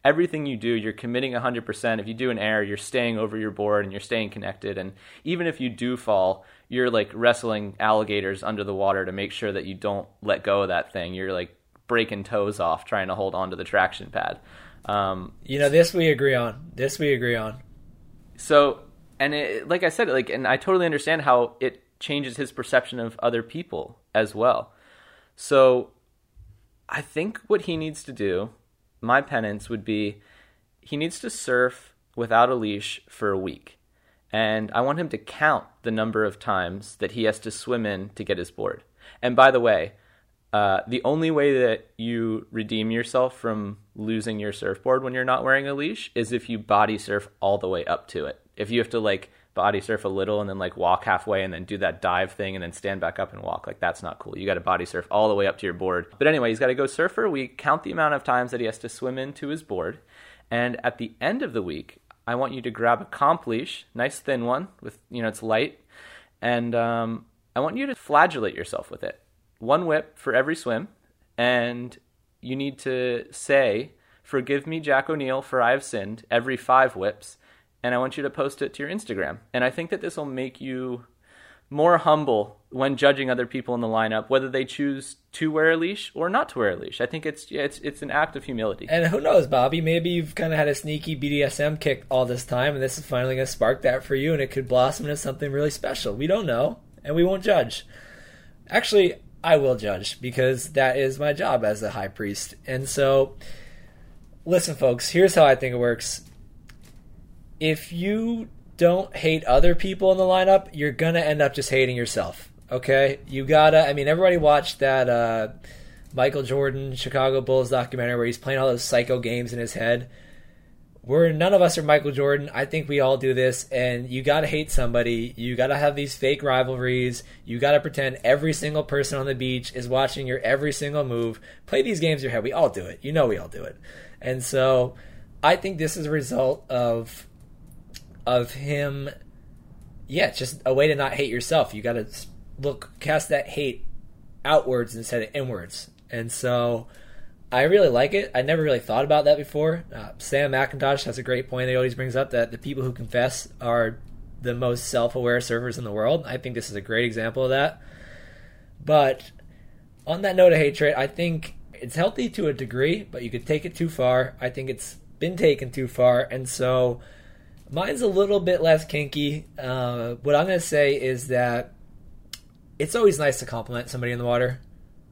everything you do you're committing 100% if you do an air you're staying over your board and you're staying connected. And even if you do fall you're like wrestling alligators under the water to make sure that you don't let go of that thing. You're like breaking toes off trying to hold on to the traction pad. Um, you know this we agree on. This we agree on. So and it, like I said, like, and I totally understand how it changes his perception of other people as well. So, I think what he needs to do, my penance would be, he needs to surf without a leash for a week, and I want him to count the number of times that he has to swim in to get his board. And by the way, uh, the only way that you redeem yourself from losing your surfboard when you're not wearing a leash is if you body surf all the way up to it if you have to like body surf a little and then like walk halfway and then do that dive thing and then stand back up and walk. Like that's not cool. You got to body surf all the way up to your board. But anyway, he's got to go surfer. We count the amount of times that he has to swim into his board. And at the end of the week, I want you to grab a comp leash, nice thin one with, you know, it's light. And um, I want you to flagellate yourself with it. One whip for every swim. And you need to say, Forgive me, Jack O'Neill, for I have sinned, every five whips and I want you to post it to your Instagram. And I think that this will make you more humble when judging other people in the lineup, whether they choose to wear a leash or not to wear a leash. I think it's it's it's an act of humility. And who knows, Bobby? Maybe you've kind of had a sneaky BDSM kick all this time, and this is finally going to spark that for you, and it could blossom into something really special. We don't know, and we won't judge. Actually, I will judge because that is my job as a high priest. And so, listen, folks. Here's how I think it works if you don't hate other people in the lineup, you're gonna end up just hating yourself. Okay, you gotta. I mean, everybody watched that uh, Michael Jordan Chicago Bulls documentary where he's playing all those psycho games in his head. We're none of us are Michael Jordan. I think we all do this, and you gotta hate somebody. You gotta have these fake rivalries. You gotta pretend every single person on the beach is watching your every single move. Play these games in your head. We all do it. You know we all do it, and so I think this is a result of of him yeah just a way to not hate yourself. You got to look cast that hate outwards instead of inwards. And so i really like it. I never really thought about that before. Uh, sam mcintosh has a great point he always brings up that the people who confess are the most self-aware surfers in the world. I think this is a great example of that. But on that note of hatred i think it's healthy to a degree but you could take it too far. I think it's been taken too far. And so Mine's a little bit less kinky. Uh, what I'm going to say is that it's always nice to compliment somebody in the water,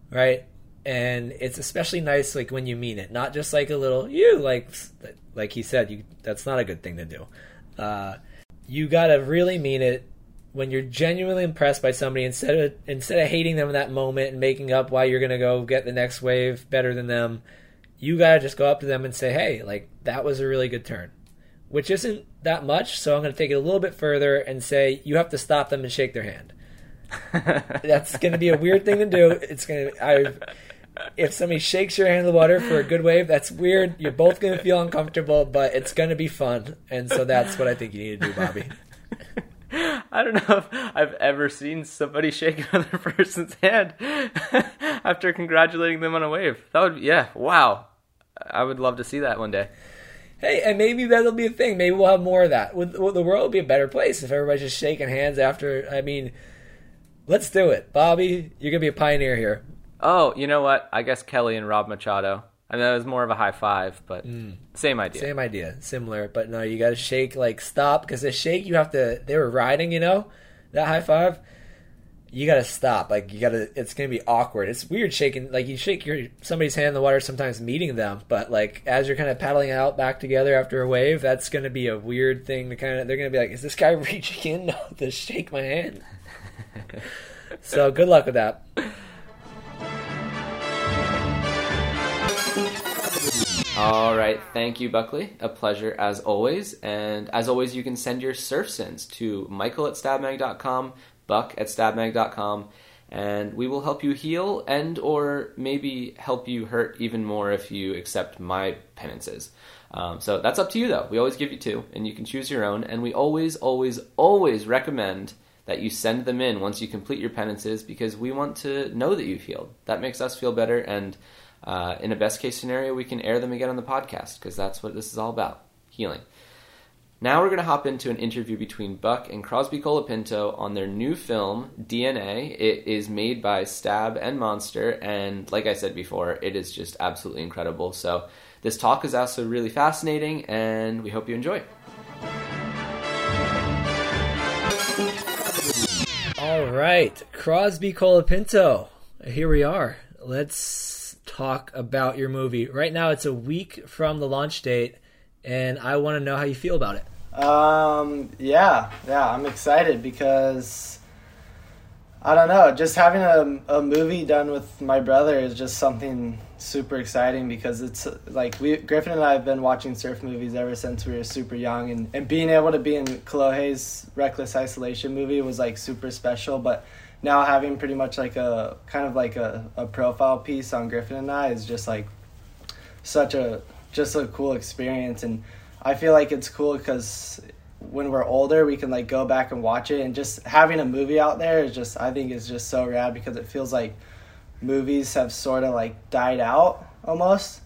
right? And it's especially nice like when you mean it, not just like a little you like like he said. You that's not a good thing to do. Uh, you got to really mean it when you're genuinely impressed by somebody instead of instead of hating them in that moment and making up why you're to go get the next wave better than them. You got to just go up to them and say, "Hey, like that was a really good turn." Which isn't that much. So I'm going to take it a little bit further and say you have to stop them and shake their hand. <laughs> That's going to be a weird thing to do. It's going to. I. If somebody shakes your hand in the water for a good wave, that's weird. You're both going to feel uncomfortable, but it's going to be fun. And so that's what I think you need to do, Bobby. <laughs> I don't know if I've ever seen somebody shake another <laughs> person's hand after congratulating them on a wave. That would, yeah, wow. I would love to see that one day hey, and maybe that'll be a thing. Maybe we'll have more of that. The world will be a better place if everybody's just shaking hands after. I mean, let's do it, Bobby. You're gonna be a pioneer here. Oh, you know what? I guess Kelly and Rob Machado. I know it was more of a high five, but mm. same idea. Same idea, similar. But no, you got to shake like stop because the shake you have to. They were riding, you know, that high five you gotta stop. Like you gotta. It's gonna be awkward. It's weird shaking. Like you shake your somebody's hand in the water, sometimes meeting them, but like as you're kind of paddling out back together after a wave, that's gonna be a weird thing to kind of. They're gonna be like, "Is this guy <laughs> reaching in to shake my hand?" <laughs> so good luck with that. All right, thank you, Buckley. A pleasure as always. And as always, you can send your surf sins to michael at stabmag.com buck at stabmag.com and we will help you heal and or maybe help you hurt even more if you accept my penances. Um, so that's up to you though. We always give you two and you can choose your own and we always always always recommend that you send them in once you complete your penances because we want to know that you've healed. That makes us feel better and uh, in a best case scenario we can air them again on the podcast because that's what this is all about healing now we're going to hop into an interview between Buck and Crosby Colapinto on their new film, DNA. It is made by Stab and Monster, and like I said before, it is just absolutely incredible. So this talk is also really fascinating, and we hope you enjoy. All right, Crosby Colapinto. Here we are. Let's talk about your movie. Right now, it's a week from the launch date and I want to know how you feel about it. Um, yeah, yeah, I'm excited because I don't know. Just having a, a movie done with my brother is just something super exciting because it's like we Griffin and I have been watching surf movies ever since we were super young, and, and being able to be in Kolohe's Reckless Isolation movie was like super special. But now having pretty much like a kind of like a, a profile piece on Griffin and I is just like such a just a cool experience, and I feel like it's cool because when we're older we can like go back and watch it and just having a movie out there is just i think is just so rad because it feels like movies have sort of like died out almost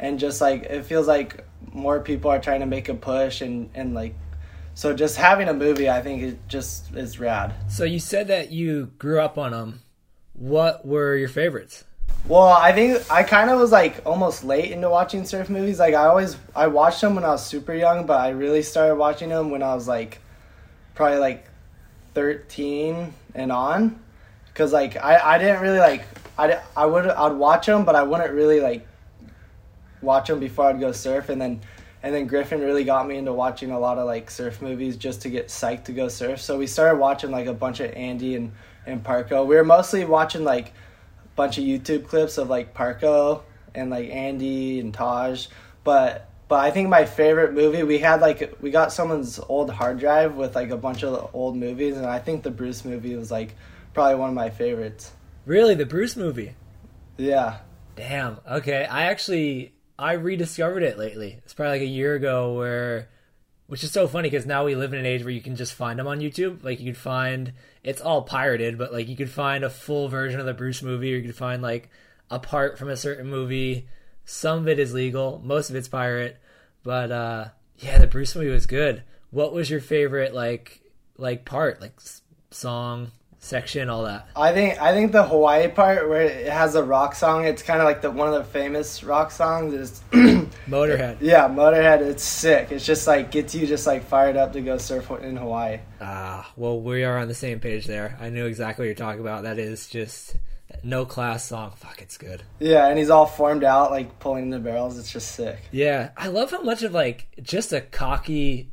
and just like it feels like more people are trying to make a push and and like so just having a movie i think it just is rad So you said that you grew up on them. What were your favorites? Well, I think I kind of was like almost late into watching surf movies. Like I always I watched them when I was super young, but I really started watching them when I was like probably like 13 and on cuz like I I didn't really like I I would I'd watch them, but I wouldn't really like watch them before I'd go surf and then and then Griffin really got me into watching a lot of like surf movies just to get psyched to go surf. So we started watching like a bunch of Andy and and Parko. We were mostly watching like bunch of YouTube clips of like Parko and like Andy and Taj, but but I think my favorite movie we had like we got someone's old hard drive with like a bunch of old movies, and I think the Bruce movie was like probably one of my favorites. Really, the Bruce movie? Yeah, Damn. Okay, I actually I rediscovered it lately. It's probably like a year ago, where which is so funny because now we live in an age where you can just find them on YouTube. Like you could find it's all pirated, but like you could find a full version of the Bruce movie, or you could find like a part from a certain movie. Some of it is legal, most of it's pirate, but uh yeah, the Bruce movie was good. What was your favorite like like part, like song, section, all that? I think I think the Hawaii part where it has a rock song. It's kind of like the one of the famous rock songs is <clears throat> Motorhead. yeah Motorhead. It's sick. It's just like gets you just like fired up to go surf in Hawaii. Ah, well, we are on the same page there. I knew exactly what you're talking about. That is just no class song. Fuck, it's good. Yeah, and he's all formed out like pulling the barrels. It's just sick. Yeah, I love how much of like just a cocky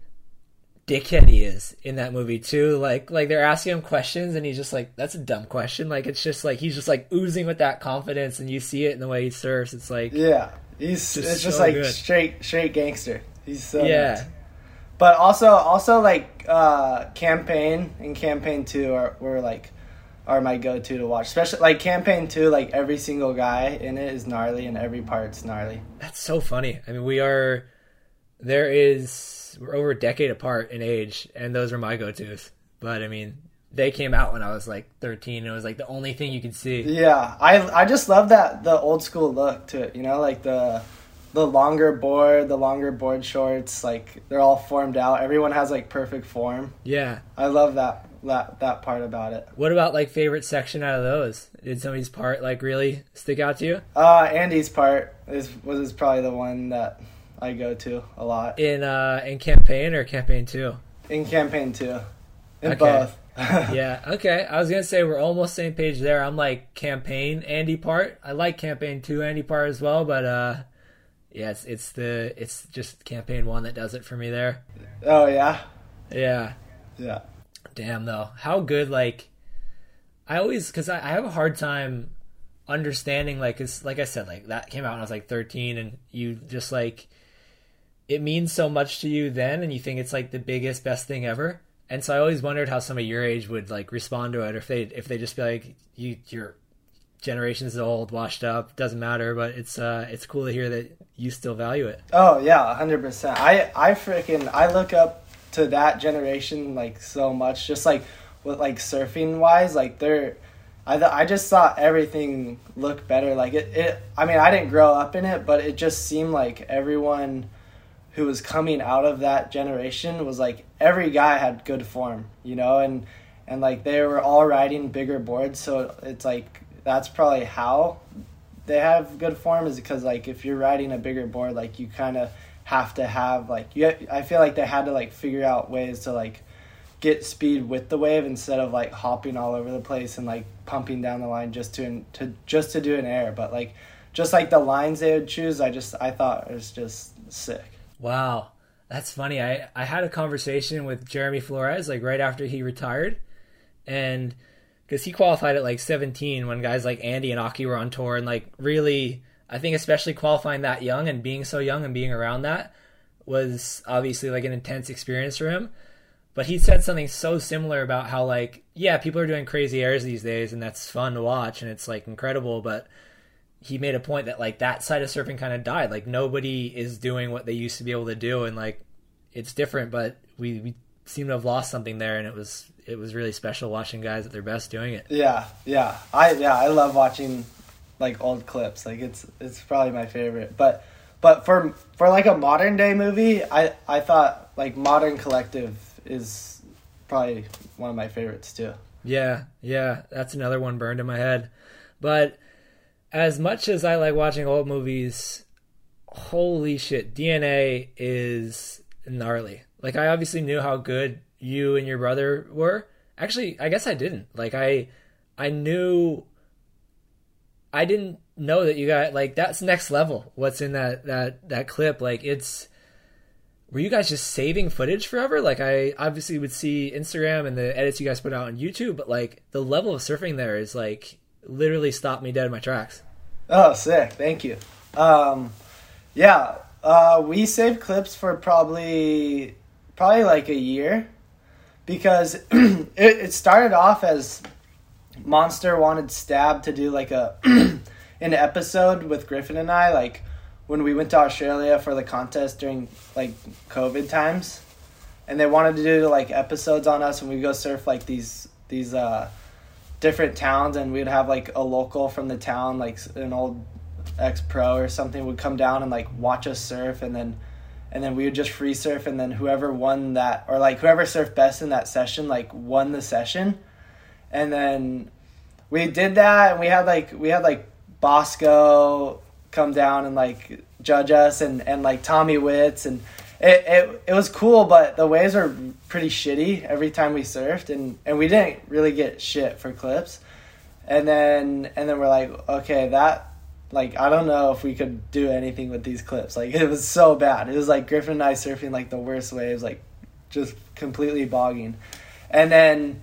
dickhead he is in that movie too. Like, like they're asking him questions, and he's just like, "That's a dumb question." Like, it's just like he's just like oozing with that confidence, and you see it in the way he surfs. It's like, Yeah, he's Just it's just so like good. straight straight gangster. He's so yeah, nuts. But also also like uh campaign and campaign two are were like are my go to to watch. Especially like campaign two, like every single guy in it is gnarly and every part's gnarly. that's so funny. I mean, we are there is we're over a decade apart in age, and those were my go-tos. But I mean, they came out when I was like 13, and it was like the only thing you could see. Yeah, I I just love that the old school look to it. You know, like the the longer board, the longer board shorts, like they're all formed out. Everyone has like perfect form. Yeah. I love that that that part about it. What about like favorite section out of those? Did somebody's part like really stick out to you? Uh, Andy's part is was is probably the one that I go to a lot In uh in campaign or campaign two? in campaign two, in Okay. both. <laughs> yeah, okay. I was gonna say we're almost same page there. I'm like campaign Andy part. I like campaign two Andy part as well, but uh yeah, it's it's the it's just campaign one that does it for me there. oh yeah, Yeah. yeah. Damn though, how good like I always because I, I have a hard time understanding like it's like I said like that came out when I was like 13 and you just like it means so much to you then and you think it's like the biggest best thing ever and so I always wondered how some of your age would like respond to it or if they if they just be like you your generation's old washed up doesn't matter but it's uh it's cool to hear that you still value it Oh yeah, hundred percent. I I freaking I look up to that generation like so much. Just like with like surfing wise, like they're. I th- I just saw everything look better. Like it, it. I mean, I didn't grow up in it, but it just seemed like everyone who was coming out of that generation was like every guy had good form, you know, and and like they were all riding bigger boards, so it's like that's probably how they have good form is because like if you're riding a bigger board like you kind of have to have like you I feel like they had to like figure out ways to like get speed with the wave instead of like hopping all over the place and like pumping down the line just to to just to do an air but like just like the lines they would choose I just I thought it was just sick Wow, that's funny. I I had a conversation with Jeremy Flores like right after he retired, and because he qualified at like 17 when guys like Andy and Aki were on tour, and like really, I think especially qualifying that young and being so young and being around that was obviously like an intense experience for him. But he said something so similar about how like yeah, people are doing crazy airs these days, and that's fun to watch, and it's like incredible, but he made a point that like that side of surfing kind of died. Like nobody is doing what they used to be able to do, and like it's different. But we, we seem to have lost something there, and it was it was really special watching guys at their best doing it. Yeah, yeah. I yeah, I love watching like old clips. Like it's it's probably my favorite. But but for for like a modern day movie, I I thought like Modern Collective is probably one of my favorites too. Yeah, yeah, that's another one burned in my head. But as much as I like watching old movies, holy shit, DNA is gnarly. Like I obviously knew how good you and your brother were. Actually, I guess I didn't. Like I I knew I didn't know that you got like that's next level. What's in that that that clip like it's were you guys just saving footage forever? Like I obviously would see Instagram and the edits you guys put out on YouTube, but like the level of surfing there is like literally stopped me dead in my tracks. Oh, sick! Thank you. Um, yeah, uh, we saved clips for probably probably like a year because <clears throat> it, it started off as Monster wanted Stab to do like a <clears throat> an episode with Griffin and I, like when we went to Australia for the contest during like COVID times, and they wanted to do like episodes on us, and we go surf like these these uh different towns and we'd have like a local from the town like an old ex pro or something would come down and like watch us surf and then and then we would just free surf and then whoever won that or like whoever surfed best in that session like won the session. And then we did that and we had like we had like bosco come down and like judge us and and like tommy witz and it, it it was cool, but the waves were pretty shitty every time we surfed, and and we didn't really get shit for clips. And then and then we're like, okay, that like I don't know if we could do anything with these clips. Like <laughs> it was so bad. It was like Griffin and I surfing like the worst waves, like just completely bogging. And then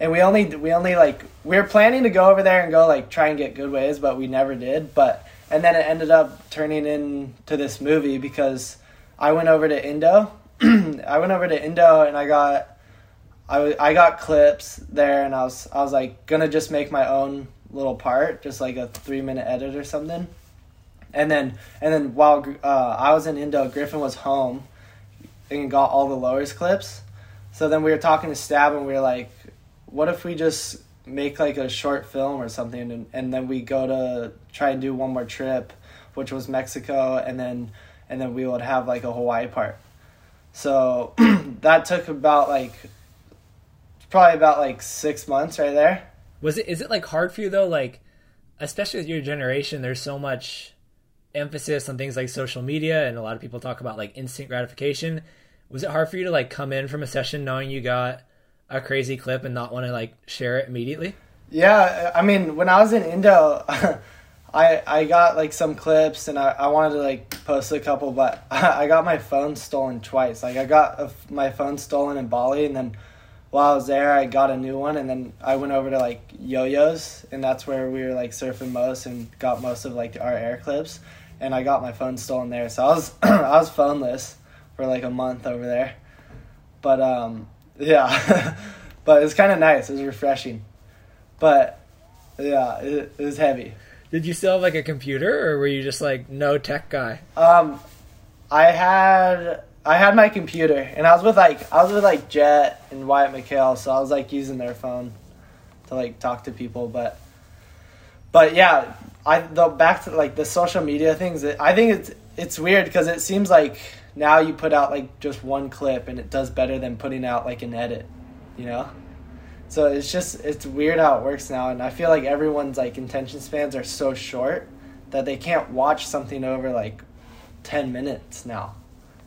and we only we only like we were planning to go over there and go like try and get good waves, but we never did. But and then it ended up turning into this movie because I went over to Indo. <clears throat> I went over to Indo and I got I, I got clips there and I was I was like gonna just make my own little part, just like a three minute edit or something. And then and then while uh, I was in Indo, Griffin was home and got all the lowers clips. So then we were talking to Stab and we were like, what if we just make like a short film or something and, and then we go to try and do one more trip, which was Mexico and then and then we would have like a Hawaii part. So <clears throat> that took about like probably about like six months right there. Was it is it like hard for you though? Like, especially with your generation, there's so much emphasis on things like social media, and a lot of people talk about like instant gratification. Was it hard for you to like come in from a session knowing you got a crazy clip and not want to like share it immediately? Yeah, I mean, when I was in Indo, <laughs> I I got like some clips and I, I wanted to like post a couple, but <laughs> I got my phone stolen twice. Like I got a, my phone stolen in Bali, and then while I was there, I got a new one, and then I went over to like Yo-Yo's, and that's where we were like surfing most and got most of like our air clips, and I got my phone stolen there, so I was <clears throat> I was phoneless for like a month over there, but um <laughs> yeah, <laughs> but it was kind of nice. It was refreshing, but yeah, it, it was heavy. Did you still have like a computer, or were you just like no tech guy? Um, I had I had my computer, and I was with like I was with like Jet and Wyatt McHale, so I was like using their phone to like talk to people. But but yeah, I the back to like the social media things. I think it's it's weird because it seems like now you put out like just one clip and it does better than putting out like an edit, you know. So it's just it's weird how it works now, and I feel like everyone's like attention spans are so short that they can't watch something over like ten minutes now,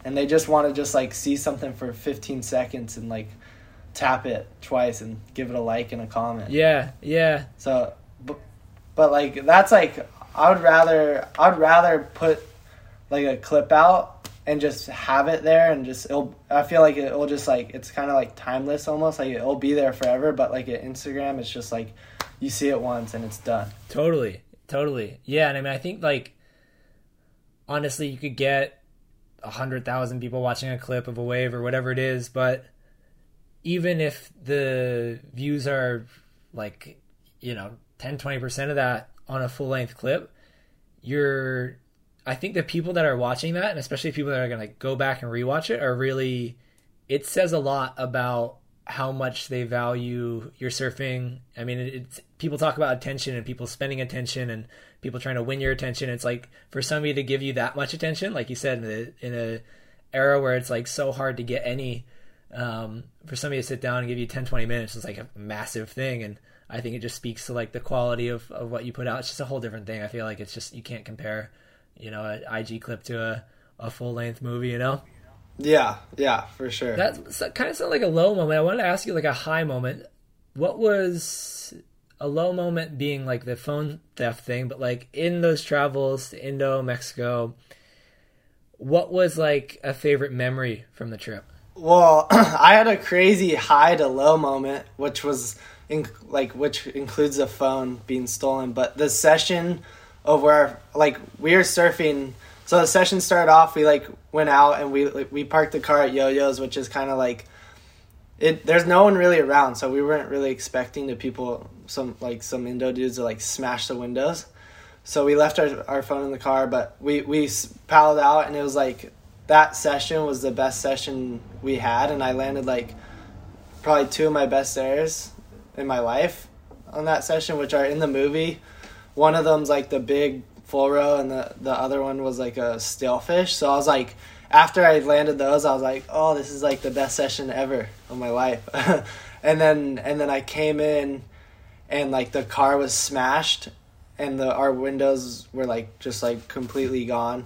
and they just want to just like see something for fifteen seconds and like tap it twice and give it a like and a comment. Yeah, yeah. So, but, but like that's like I would rather I would rather put like a clip out and just have it there and just it'll I feel like it'll just like it's kind of like timeless almost like it'll be there forever but like at Instagram it's just like you see it once and it's done. Totally, totally. Yeah, and I mean, I think like honestly, you could get a hundred thousand people watching a clip of a wave or whatever it is, but even if the views are like you know 10 20% of that on a full length clip you're i think the people that are watching that and especially people that are going to go back and rewatch it are really it says a lot about how much they value your surfing. I mean it's people talk about attention and people spending attention and people trying to win your attention. It's like for somebody to give you that much attention like you said in a, in a era where it's like so hard to get any um, for somebody to sit down and give you 10 20 minutes is like a massive thing. And i think it just speaks to like the quality of, of what you put out. It's just a whole different thing. I feel like it's just you can't compare you know an ig clip to a, a full length movie you know Yeah, yeah, for sure. that kind of sounded like a low moment i wanted to ask you like a high moment what was a low moment being like the phone theft thing but like in those travels to indo mexico what was like a favorite memory from the trip Well, <clears throat> I had a crazy high to low moment, which was in, like which includes a phone being stolen. But the session of where like we were surfing, so the session started off. We like went out and we like, we parked the car at Yo-Yo's, which is kind of like it. There's no one really around, so we weren't really expecting the people some like some Indo dudes to like smash the windows. So we left our, our phone in the car, but we we paddled out, and it was like that session was the best session we had, and I landed like probably two of my best airs in my life on that session, which are in the movie. One of them's like the big full row, and the the other one was like a stalefish. So I was like, after I landed those, I was like, oh, this is like the best session ever of my life. <laughs> and then and then I came in, and like the car was smashed, and the our windows were like just like completely gone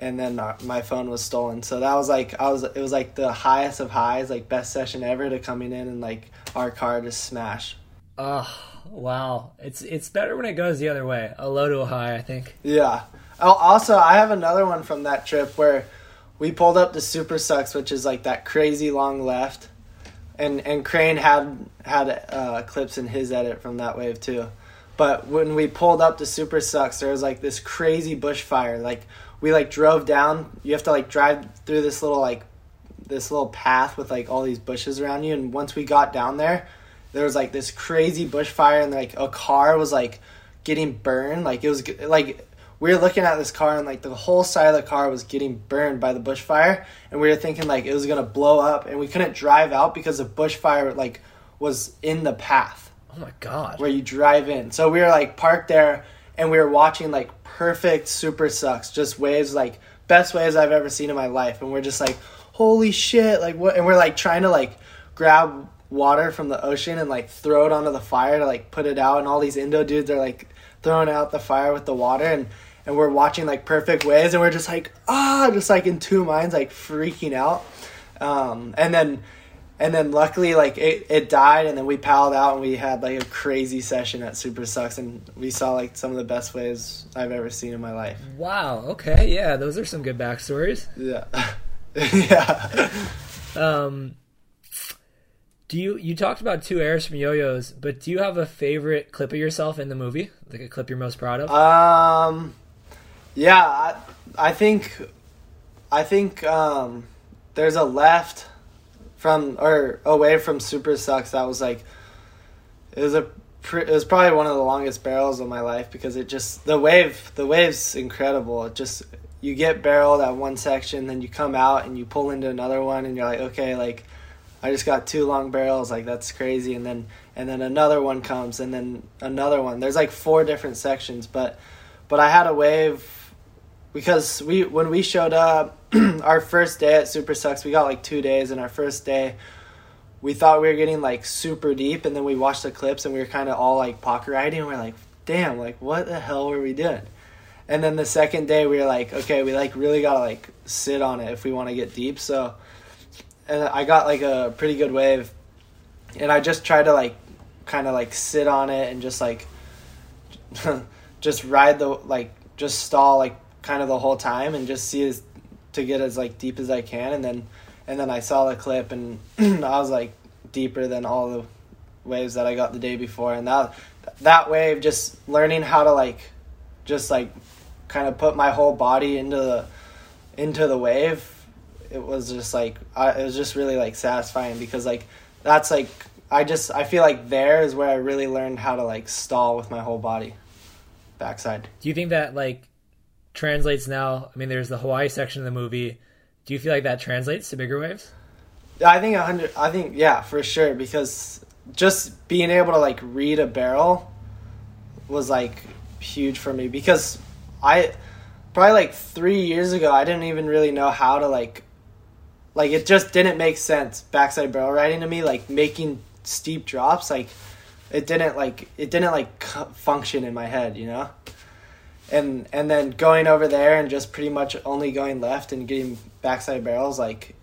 and then our, my phone was stolen. So that was like I was it was like the highest of highs, like best session ever to coming in and like our car just smash. Oh wow! It's it's better when it goes the other way, a low to a high. I think. Yeah. Oh, also, I have another one from that trip where we pulled up to Super Sucks, which is like that crazy long left, and and Crane had had uh, clips in his edit from that wave too. But when we pulled up to Super Sucks, there was like this crazy bushfire. Like we like drove down. You have to like drive through this little like this little path with like all these bushes around you. And once we got down there, there was like this crazy bushfire, and like a car was like getting burned. Like it was like we were looking at this car, and like the whole side of the car was getting burned by the bushfire, and we were thinking like it was gonna blow up, and we couldn't drive out because the bushfire like was in the path Oh my god! where you drive in. So we were like parked there and we were watching like perfect super sucks, just waves like best waves I've ever seen in my life. And we're just like, holy shit, like what and we're like trying to like grab water from the ocean and like throw it onto the fire to like put it out and all these Indo dudes are like throwing out the fire with the water and and we're watching like perfect waves and we're just like ah just like in two minds like freaking out um, and then and then luckily like it, it died and then we paddled out and we had like a crazy session at super sucks and we saw like some of the best waves i've ever seen in my life Wow. Okay. Yeah, those are some good backstories. yeah <laughs> yeah Um, do you you talked about two airs from Yo-Yo's, but do you have a favorite clip of yourself in the movie? Like a clip you're most proud of? um yeah i, I think i think um there's a left from or away from super sucks that was like it was a it was probably one of the longest barrels of my life because it just the wave the wave's incredible it just you get barreled at one section then you come out and you pull into another one and you're like okay like i just got two long barrels like that's crazy. And then and then another one comes and then another one. There's like four different sections but but i had a wave because we when we showed up <clears throat> our first day at super sucks we got like two days and our first day we thought we were getting like super deep and then we watched the clips and we were kind of all like pocket riding. And we are like damn like what the hell were we doing? And then the second day we were like okay we like really gotta like sit on it if we want to get deep. So and i got like a pretty good wave and i just tried to like kind of like sit on it and just like <laughs> just ride the like just stall like kind of the whole time and just see as to get as like deep as I can, and then and then I saw the clip, and <clears throat> I was like deeper than all the waves that I got the day before, and that that wave just learning how to like just like kind of put my whole body into the into the wave it was just like I, it was just really like satisfying because like that's like I just I feel like there is where I really learned how to like stall with my whole body backside. Do you think that like translates now? I mean, there's the Hawaii section of the movie. Do you feel like that translates to bigger waves? I think a hundred. I think yeah, for sure. Because just being able to like read a barrel was like huge for me. Because I probably like three years ago, I didn't even really know how to like, like it just didn't make sense backside barrel riding to me. Like making steep drops, like it didn't like it didn't like function in my head, you know. And and then going over there and just pretty much only going left and getting backside barrels, like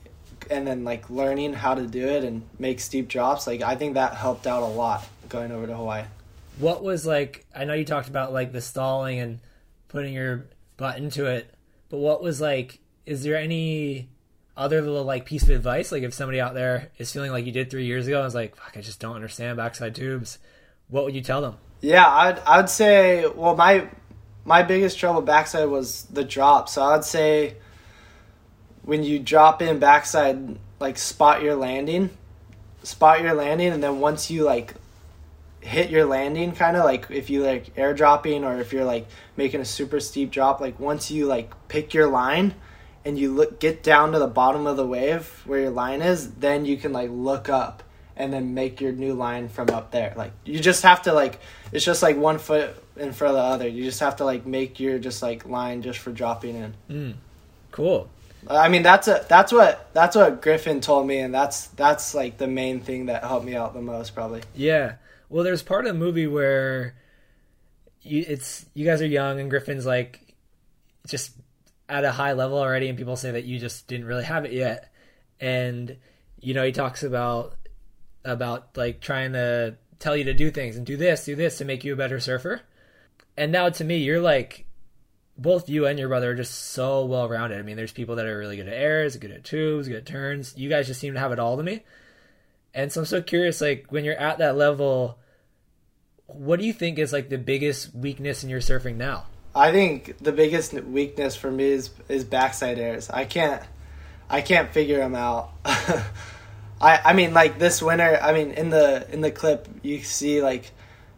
and then like learning how to do it and make steep drops like i think that helped out a lot going over to hawaii what was like i know you talked about like the stalling and putting your butt into it but what was like is there any other little like piece of advice like if somebody out there is feeling like you did three years ago and was like fuck i just don't understand backside tubes what would you tell them? Yeah i'd, I'd say well my my biggest trouble backside was the drop. So i'd say when you drop in backside, like spot your landing, spot your landing, and then once you like hit your landing, kind of like if you like airdropping or if you're like making a super steep drop, like once you like pick your line and you look get down to the bottom of the wave where your line is, then you can like look up and then make your new line from up there. Like you just have to like it's just like one foot in front of the other. You just have to like make your just like line just for dropping in. Mm, cool. I mean that's a that's what that's what Griffin told me, and that's that's like the main thing that helped me out the most, probably. Yeah. Well, there's part of the movie where you it's you guys are young, and Griffin's like just at a high level already, and people say that you just didn't really have it yet, and you know he talks about about like trying to tell you to do things and do this, do this to make you a better surfer. And now to me, you're like both you and your brother are just so well rounded. I mean, there's people that are really good at airs, good at tubes, good at turns. You guys just seem to have it all to me. And so I'm so curious, like when you're at that level, what do you think is like the biggest weakness in your surfing now? I think the biggest weakness for me is is backside airs. I can't I can't figure them out. <laughs> I I mean like this winter, I mean in the in the clip you see like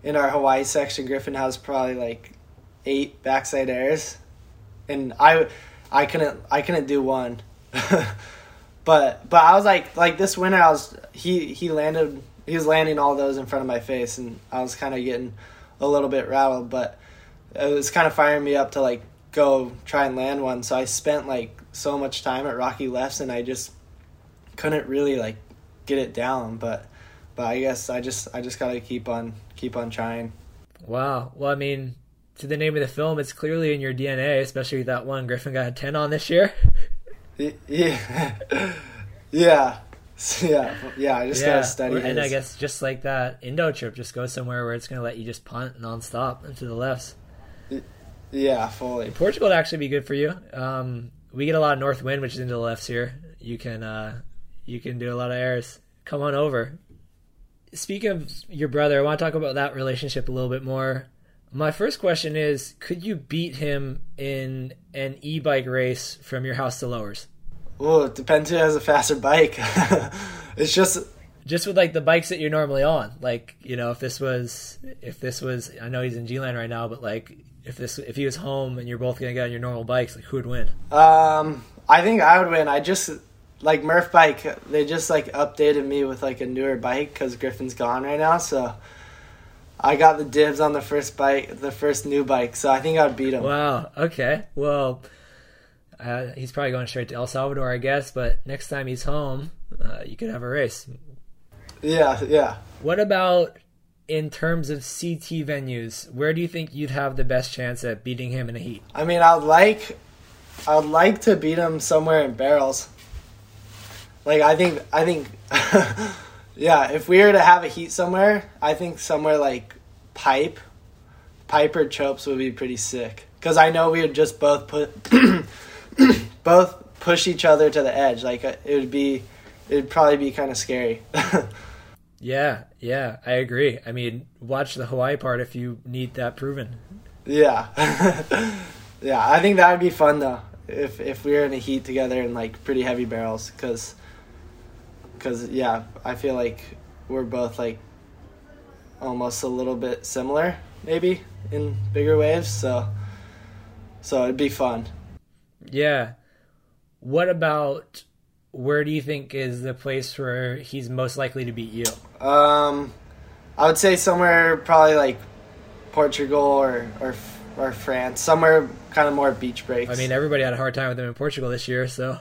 in our Hawaii section Griffin has probably like eight backside airs, and I I couldn't I couldn't do one. <laughs> but but I was like like this winter I was he he landed he was landing all those in front of my face and I was kind of getting a little bit rattled but it was kind of firing me up to like go try and land one so I spent like so much time at Rocky Lefts and I just couldn't really like get it down but but I guess I just I just got to keep on keep on trying. Wow. Well, I mean, to the name of the film, it's clearly in your DNA, especially that one Griffin got a 10 on this year. <laughs> Yeah. <laughs> yeah. <laughs> Yeah. Yeah. I just yeah. got to study And his. I guess just like that Indo trip, just go somewhere where it's going to let you just punt nonstop into the lefts. Yeah, fully. Portugal would actually be good for you. Um, we get a lot of north wind, which is into the lefts here. You can uh, you can do a lot of airs. Come on over. Speaking of your brother, I want to talk about that relationship a little bit more. My first question is could you beat him in an e bike race from your house to lowers? Oh, it depends who has a faster bike. <laughs> it's just just with like the bikes that you're normally on. Like, you know, if this was if this was I know he's in G Land right now, but like if this if he was home and you're both gonna get on your normal bikes, like who would win? Um I think I would win. I just like Murf bike, they just like updated me with like a newer bike because Griffin's gone right now, so I got the dibs on the first bike, the first new bike, so I think I'd beat him. Wow. Okay. Well, uh, he's probably going straight to El Salvador, I guess. But next time he's home, uh, you could have a race. Yeah. Yeah. What about in terms of CT venues? Where do you think you'd have the best chance at beating him in a heat? I mean, I'd like, I'd like to beat him somewhere in barrels. Like I think, I think. <laughs> Yeah, if we were to have a heat somewhere, I think somewhere like Pipe, Piper Chopes would be pretty sick. Cause I know we would just both put, <coughs> both push each other to the edge. Like uh, it would be, it'd probably be kind of scary. <laughs> Yeah, yeah, I agree. I mean, watch the Hawaii part if you need that proven. yeah, <laughs> yeah. I think that would be fun though if if we were in a heat together in like pretty heavy barrels, because because yeah, I feel like we're both like almost a little bit similar maybe in bigger waves. So so it'd be fun. Yeah. What about where do you think is the place where he's most likely to beat you? Um, I would say somewhere probably like Portugal or or or France, somewhere kind of more beach breaks. I mean, everybody had a hard time with them in Portugal this year, so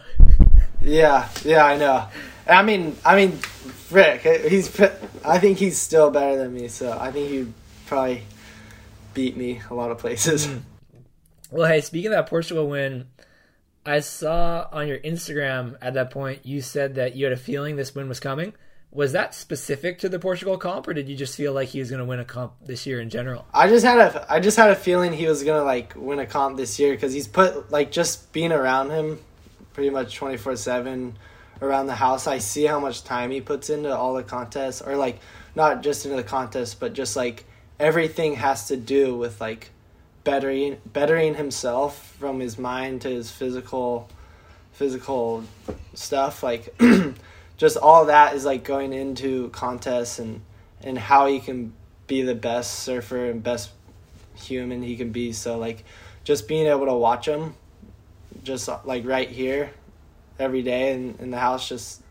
yeah, yeah, I know. I mean, I mean, Rick, he's. I think he's still better than me, so I think he'd probably beat me a lot of places. Mm. Well, hey, speaking of that Portugal win, I saw on your Instagram at that point you said that you had a feeling this win was coming. Was that specific to the Portugal comp, or did you just feel like he was going to win a comp this year in general? I just had a, I just had a feeling he was going to like win a comp this year because he's put like just being around him, pretty much twenty four seven, around the house. I see how much time he puts into all the contests, or like not just into the contest, but just like everything has to do with like bettering bettering himself from his mind to his physical physical stuff like <clears throat> just all that is like going into contests and and how he can be the best surfer and best human he can be so like just being able to watch him just like right here every day in, in the house just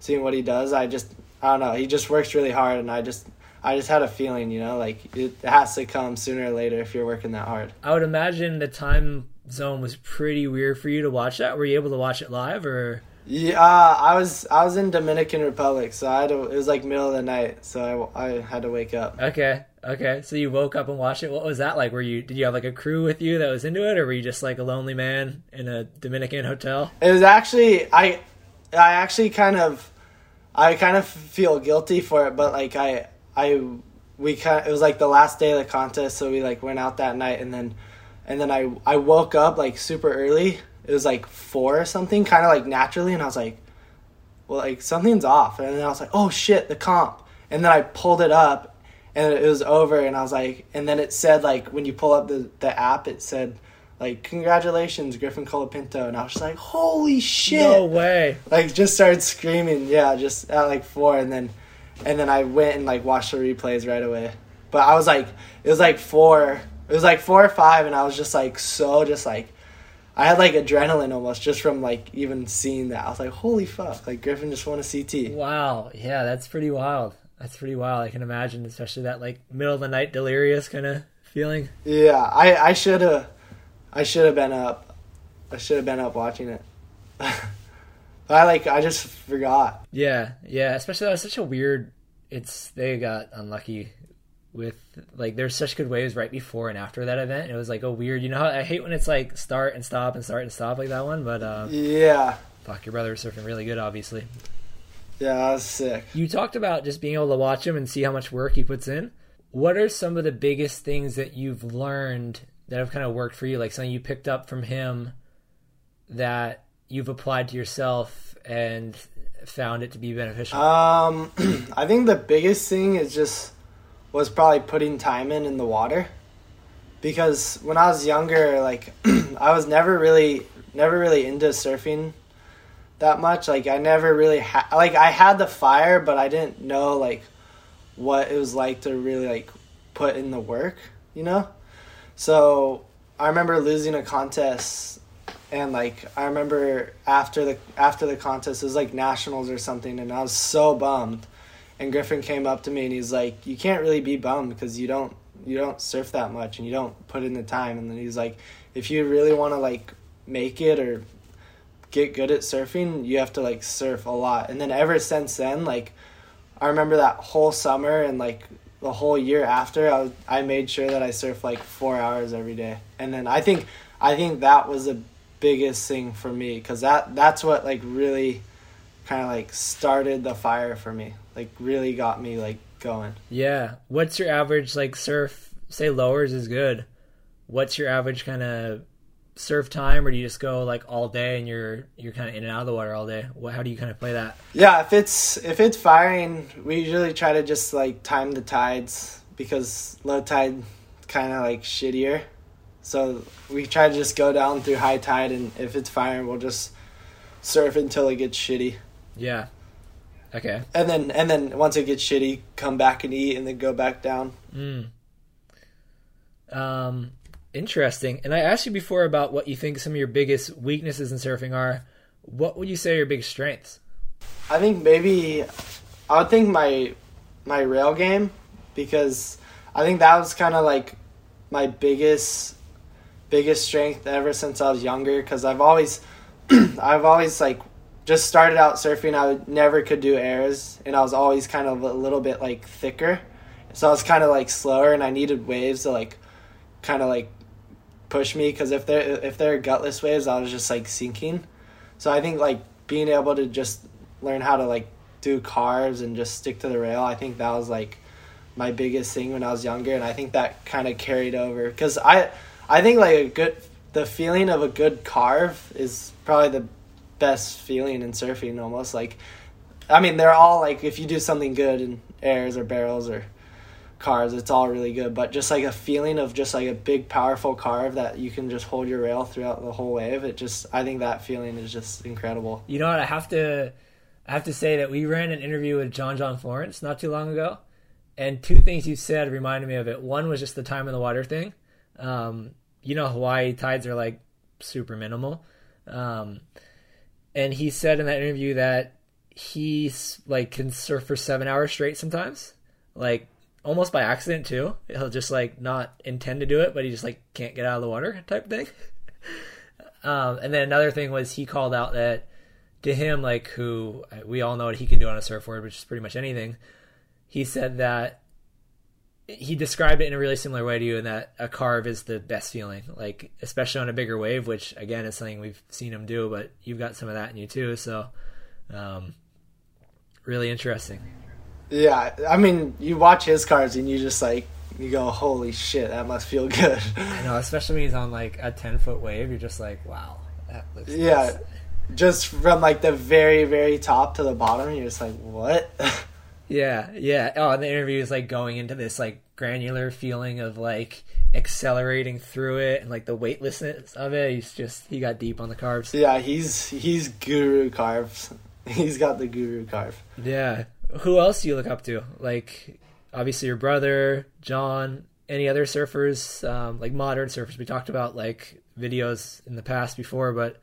seeing what he does i just i don't know he just works really hard and i just I just had a feeling, you know, like it has to come sooner or later if you're working that hard. I would imagine the time zone was pretty weird for you to watch that. Were you able to watch it live or? Yeah, I was I was in Dominican Republic, so I had to, it was like middle of the night, so I, I had to wake up. Okay, okay. So you woke up and watched it. What was that like? Were you did you have like a crew with you that was into it, or were you just like a lonely man in a Dominican hotel? It was actually I I actually kind of I kind of feel guilty for it, but like I I we kind of, it was like the last day of the contest, so we like went out that night, and then and then I I woke up like super early. It was like four or something, kind of like naturally, and I was like, well, like something's off, and then I was like, oh shit, the comp, and then I pulled it up, and it was over, and I was like, and then it said like when you pull up the the app, it said like congratulations griffin colapinto and i was just like holy shit. No way. Like just started screaming yeah just at like four and then and then I went and like watched the replays right away. But I was like, it was like four, it was like four or five, and I was just like so just like, I had like adrenaline almost just from like even seeing that. I was like, holy fuck, like Griffin just won a CT. Wow, yeah, that's pretty wild. That's pretty wild. I can imagine, especially that like middle of the night delirious kind of feeling. Yeah, I I should have, I should have been up. I should have been up watching it. <laughs> I like I just forgot. Yeah, yeah. Especially that was such a weird. It's they got unlucky with like there's such good waves right before and after that event. It was like a weird. You know how I hate when it's like start and stop and start and stop like that one. But um, yeah, fuck, your brother was surfing really good, obviously. Yeah, that was sick. You talked about just being able to watch him and see how much work he puts in. What are some of the biggest things that you've learned that have kind of worked for you? Like something you picked up from him that you've applied to yourself and found it to be beneficial? Um, <clears throat> I think the biggest thing is just was probably putting time in in the water, because when I was younger, like <clears throat> I was never really never really into surfing that much. Like I never really had like I had the fire, but I didn't know like what it was like to really like put in the work, you know. So I remember losing a contest and like I remember after the after the contest it was like nationals or something and I was so bummed and Griffin came up to me and he's like you can't really be bummed because you don't you don't surf that much and you don't put in the time. And then he's like if you really want to like make it or get good at surfing you have to like surf a lot. And then ever since then like I remember that whole summer and like the whole year after I was, I made sure that I surf like 4 hours every day. And then I think I think that was the biggest thing for me because that that's what like really kind of like started the fire for me like really got me like going yeah what's your average like surf say lowers is good what's your average kind of surf time, or do you just go like all day and you're you're kind of in and out of the water all day? What, how do you kind of play that? Yeah, if it's if it's firing, we usually try to just like time the tides because low tide kind of like shittier. So we try to just go down through high tide, and if it's firing, we'll just surf until it gets shitty. Yeah. Okay. And then and then once it gets shitty, come back and eat, and then go back down. Mm. Um, interesting. And I asked you before about what you think some of your biggest weaknesses in surfing are. What would you say are your biggest strengths? I think maybe I would think my my rail game because I think that was kind of like my biggest biggest strength ever since I was younger because I've always <clears throat> I've always like just started out surfing. I never could do airs and I was always kind of a little bit like thicker. So I was kind of like slower and I needed waves to like kind of like push me because if they're if they're gutless waves I was just like sinking. So I think like being able to just learn how to like do carves and just stick to the rail I think that was like my biggest thing when I was younger and I think that kind of carried over. Because I I think like a good the feeling of a good carve is probably the best feeling in surfing almost like I mean they're all like if you do something good in airs or barrels or carves it's all really good but just like a feeling of just like a big powerful carve that you can just hold your rail throughout the whole wave it just I think that feeling is just incredible You know what? I have to, I have to say that we ran an interview with John John Florence not too long ago, and two things you said reminded me of it. One was just the time in the water thing. Um, you know, Hawaii tides are like super minimal, um, and he said in that interview that he's like can surf for seven hours straight sometimes, like almost by accident too. He'll just like not intend to do it, but he just like can't get out of the water <laughs> type thing. um, and then another thing was he called out that to him, like who we all know what he can do on a surfboard, which is pretty much anything. He said that he described it in a really similar way to you, in that a carve is the best feeling, like especially on a bigger wave, which again is something we've seen him do, but you've got some of that in you too. So, um, really interesting. Yeah, I mean, you watch his carves and you just like you go, "Holy shit, that must feel good." I know, especially when he's on like a ten foot wave, you're just like, wow, that looks yeah, nice. just from like the very very top to the bottom, you're just like, "What?" <laughs> Yeah, yeah. Oh, and the interview is like going into this like granular feeling of like accelerating through it and like the weightlessness of it. He's just he got deep on the carves. yeah, he's he's guru carves. <laughs> He's got the guru carve. Yeah. Who else do you look up to? Like obviously your brother, John, any other surfers, um, like modern surfers. We talked about like videos in the past before, but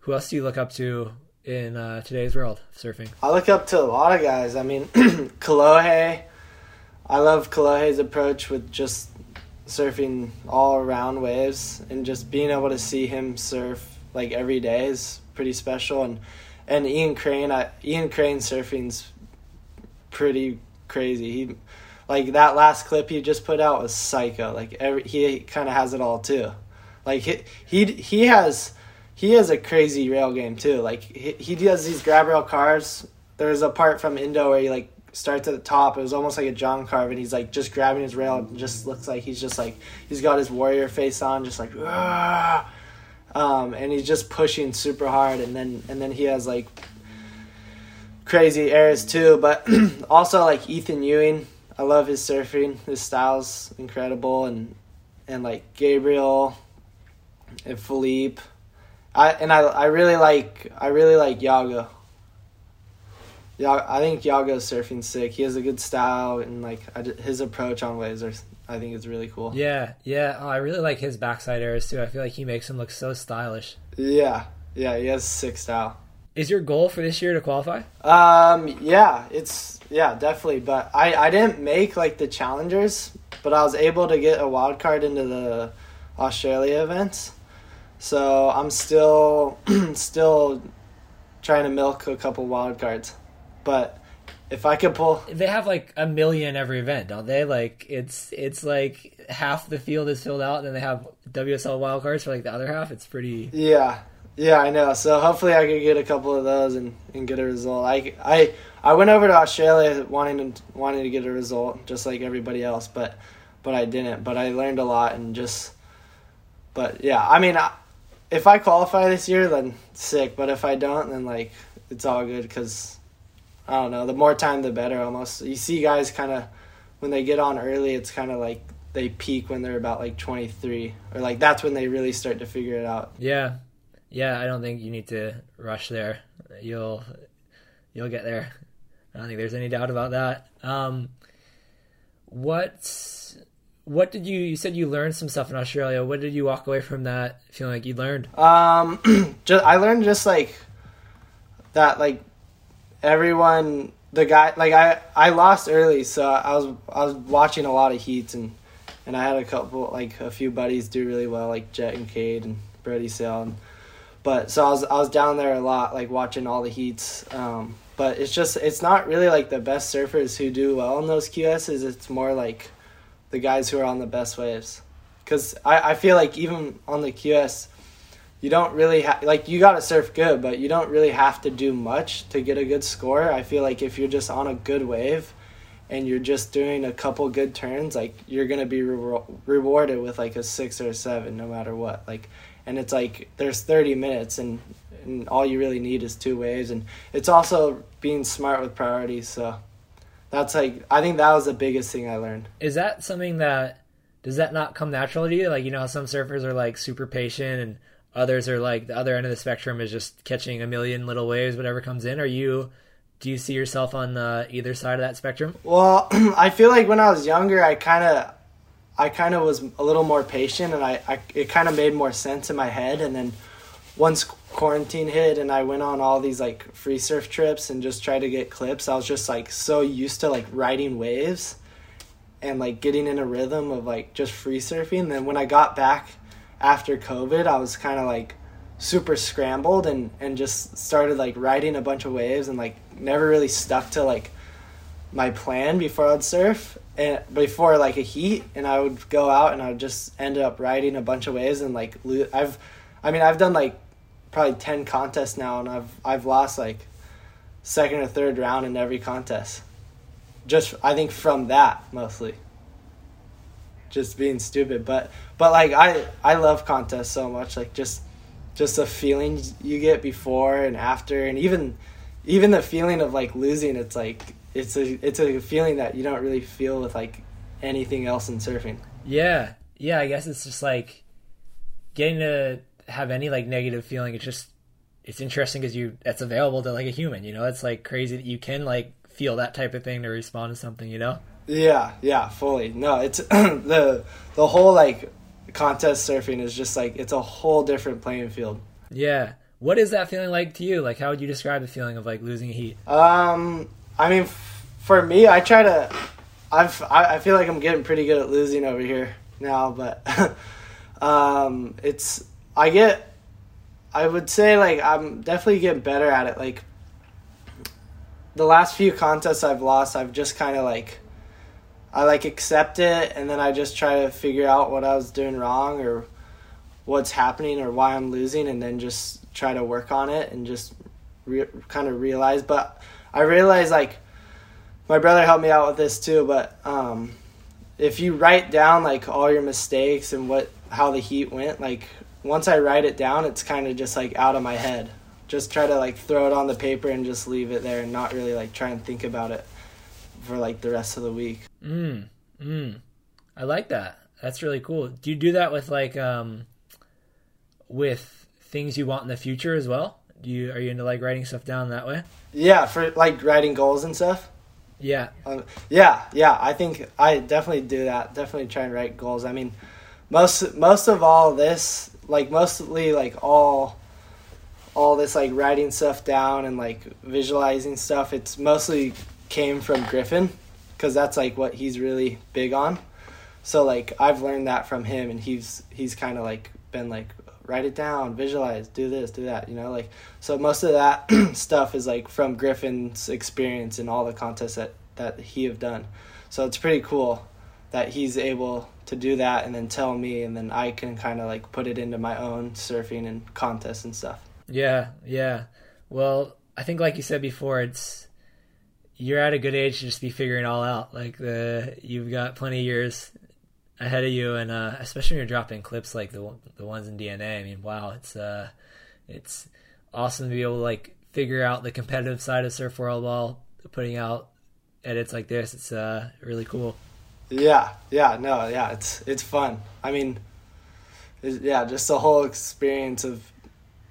who else do you look up to in uh, today's world surfing? I look up to a lot of guys. I mean, <clears throat> Kalohe. I love Kalohe's approach with just surfing all around waves and just being able to see him surf like every day is pretty special. And and Ian Crane, I, Ian Crane surfing's pretty crazy. He like that last clip he just put out was psycho. Like every he kind of has it all too. Like he he he has he has a crazy rail game too. Like he, he does these grab rail carves. There's a part from Indo where he like starts at the top. It was almost like a John carve, and he's like just grabbing his rail. And just looks like he's just like he's got his warrior face on, just like. Um, and he's just pushing super hard, and then and then he has like crazy airs too. But <clears throat> also like Ethan Ewing, I love his surfing. His style's incredible, and and like Gabriel and Filipe. I and I I really like I really like Yago. Yeah, I think Yago's surfing sick. He has a good style and like I his approach on waves are I think is really cool. Yeah, yeah. Oh, I really like his backside airs too. I feel like he makes them look so stylish. Yeah, yeah, he has sick style. Is your goal for this year to qualify? Um, yeah, it's yeah, definitely. But I I didn't make like the challengers, but I was able to get a wild card into the Australia events. So I'm still <clears throat> still trying to milk a couple wild cards. But if I could pull They have like a million every event, don't they? Like it's it's like half the field is filled out, and then they have WSL wildcards for like the other half. It's pretty. Yeah, yeah, I know. So hopefully I could get a couple of those and, and get a result. I, I I went over to Australia wanting to wanting to get a result just like everybody else, but but I didn't. But I learned a lot and just. But yeah, I mean, I, if I qualify this year, then sick. But if I don't, then like it's all good because I don't know. The more time, the better. Almost you see guys kind of when they get on early, it's kind of like they peak when they're about like 23 or like that's when they really start to figure it out. Yeah, yeah. I don't think you need to rush there. You'll you'll get there. I don't think there's any doubt about that. Um, what what did you you said you learned some stuff in Australia? What did you walk away from that feeling like you learned? Um, <clears throat> just I learned just like that, like everyone, the guy, like I I lost early, so I was I was watching a lot of heats and and I had a couple like a few buddies do really well, like Jet and Cade and Brady Sale, and but so I was I was down there a lot, like watching all the heats. Um, but it's just it's not really like the best surfers who do well in those QSs. It's more like the guys who are on the best waves. Because I, I feel like even on the QS, you don't really have like you got to surf good, but you don't really have to do much to get a good score. I feel like if you're just on a good wave and you're just doing a couple good turns, like you're gonna be re- rewarded with like a six or a seven, no matter what. Like, and it's like there's 30 minutes, and and all you really need is two waves, and it's also being smart with priorities. So that's like I think that was the biggest thing I learned. Is that something that does that not come naturally to you? Like you know, how some surfers are like super patient, and others are like the other end of the spectrum is just catching a million little waves, whatever comes in. Are you? Do you see yourself on uh, either side of that spectrum? Well, <clears throat> I feel like when I was younger, I kind of, I kind of was a little more patient, and I, I it kind of made more sense in my head. And then once quarantine hit and I went on all these like free surf trips and just tried to get clips, I was just like so used to like riding waves and like getting in a rhythm of like just free surfing. And then when I got back after COVID, I was kind of like super scrambled and and just started like riding a bunch of waves and like never really stuck to like my plan before I'd surf and before like a heat and I would go out and I would just end up riding a bunch of waves and like lo- I've I mean I've done like probably 10 contests now and I've I've lost like second or third round in every contest. Just I think from that mostly. Just being stupid, but but like I I love contests so much like just just the feeling you get before and after and even even the feeling of like losing it's like it's a it's a feeling that you don't really feel with like anything else in surfing. Yeah, yeah. I guess it's just like getting to have any like negative feeling. It's just it's interesting because you that's available to like a human. You know, it's like crazy that you can like feel that type of thing to respond to something. You know. Yeah, yeah, fully. No, it's <clears throat> the the whole like contest surfing is just like it's a whole different playing field. Yeah. What is that feeling like to you? Like, how would you describe the feeling of like losing heat? Um, I mean, f- for me, I try to. I've I, I feel like I'm getting pretty good at losing over here now, but <laughs> um, it's I get. I would say like I'm definitely getting better at it. Like the last few contests I've lost, I've just kind of like I like accept it and then I just try to figure out what I was doing wrong or what's happening or why I'm losing and then just try to work on it and just re- kind of realize but I realize like my brother helped me out with this too but um if you write down like all your mistakes and what how the heat went like once I write it down it's kind of just like out of my head just try to like throw it on the paper and just leave it there and not really like try and think about it for like the rest of the week. Mm. Mm. I like that. That's really cool. Do you do that with like um with things you want in the future as well? Do you are you into like writing stuff down that way? Yeah, for like writing goals and stuff. Yeah. Um, yeah, yeah. I think I definitely do that. Definitely try and write goals. I mean, most most of all this, like mostly like all all this like writing stuff down and like visualizing stuff. It's mostly came from Griffin because that's like what he's really big on. So like I've learned that from him, and he's he's kind of like been like write it down, visualize, do this, do that, you know, like so most of that <clears throat> stuff is like from Griffin's experience in all the contests that that he have done. So it's pretty cool that he's able to do that and then tell me and then I can kind of like put it into my own surfing and contests and stuff. Yeah, yeah. Well, I think like you said before, it's you're at a good age to just be figuring all out. Like the you've got plenty of years ahead of you, and uh, especially when you're dropping clips like the the ones in DNA. I mean, wow, it's uh, it's awesome to be able to like figure out the competitive side of Surf World while putting out edits like this. It's uh, really cool. Yeah, yeah, no, yeah, it's it's fun. I mean, yeah, just the whole experience of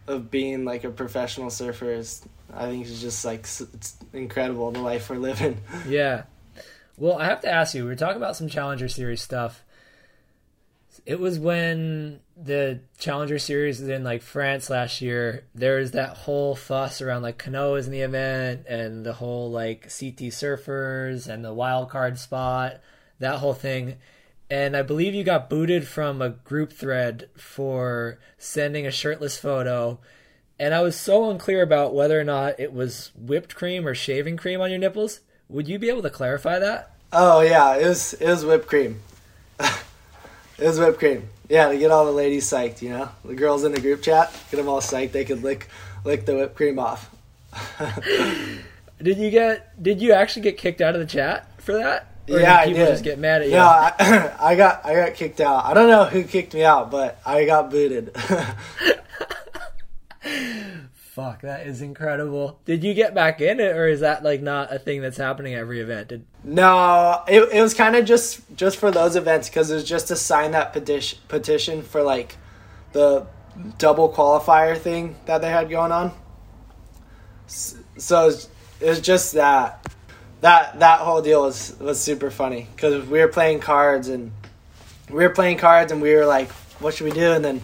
of being like a professional surfer is, I think, is just like it's incredible the life we're living. <laughs> Yeah. Well, I have to ask you. We were talking about some Challenger Series stuff. It was when the Challenger Series was in like France last year. There was that whole fuss around like Kanoa's in the event and the whole like CT surfers and the wild card spot, that whole thing. And I believe you got booted from a group thread for sending a shirtless photo. And I was so unclear about whether or not it was whipped cream or shaving cream on your nipples. Would you be able to clarify that? Oh yeah, it was it was whipped cream. <laughs> it was whipped cream. Yeah, to get all the ladies psyched, you know, the girls in the group chat, get them all psyched. They could lick lick the whipped cream off. <laughs> <laughs> did you get? Did you actually get kicked out of the chat for that? Or yeah, people I did. just get mad at you. No, I, <clears throat> I got I got kicked out. I don't know who kicked me out, but I got booted. <laughs> Fuck, that is incredible. Did you get back in it, or is that like not a thing that's happening at every event? Did No, it, it was kind of just just for those events because it was just to sign that petition petition for like the double qualifier thing that they had going on. So it was, it was just that that that whole deal was was super funny because we were playing cards and we were playing cards and we were like, what should we do? And then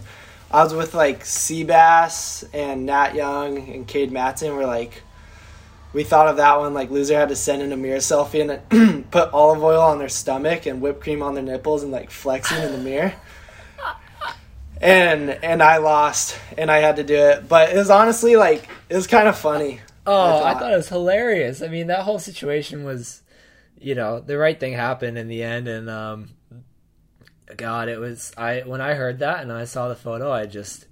I was with like Seabass and Nat Young and Cade Matson. We're like we thought of that one like loser had to send in a mirror selfie and <clears throat> put olive oil on their stomach and whipped cream on their nipples and like flexing in the mirror <laughs> and and i lost and i had to do it but it was honestly like it was kind of funny Oh, I thought. it was hilarious. I mean, that whole situation was, you know, the right thing happened in the end, and um, God, it was. I when I heard that and I saw the photo, I just,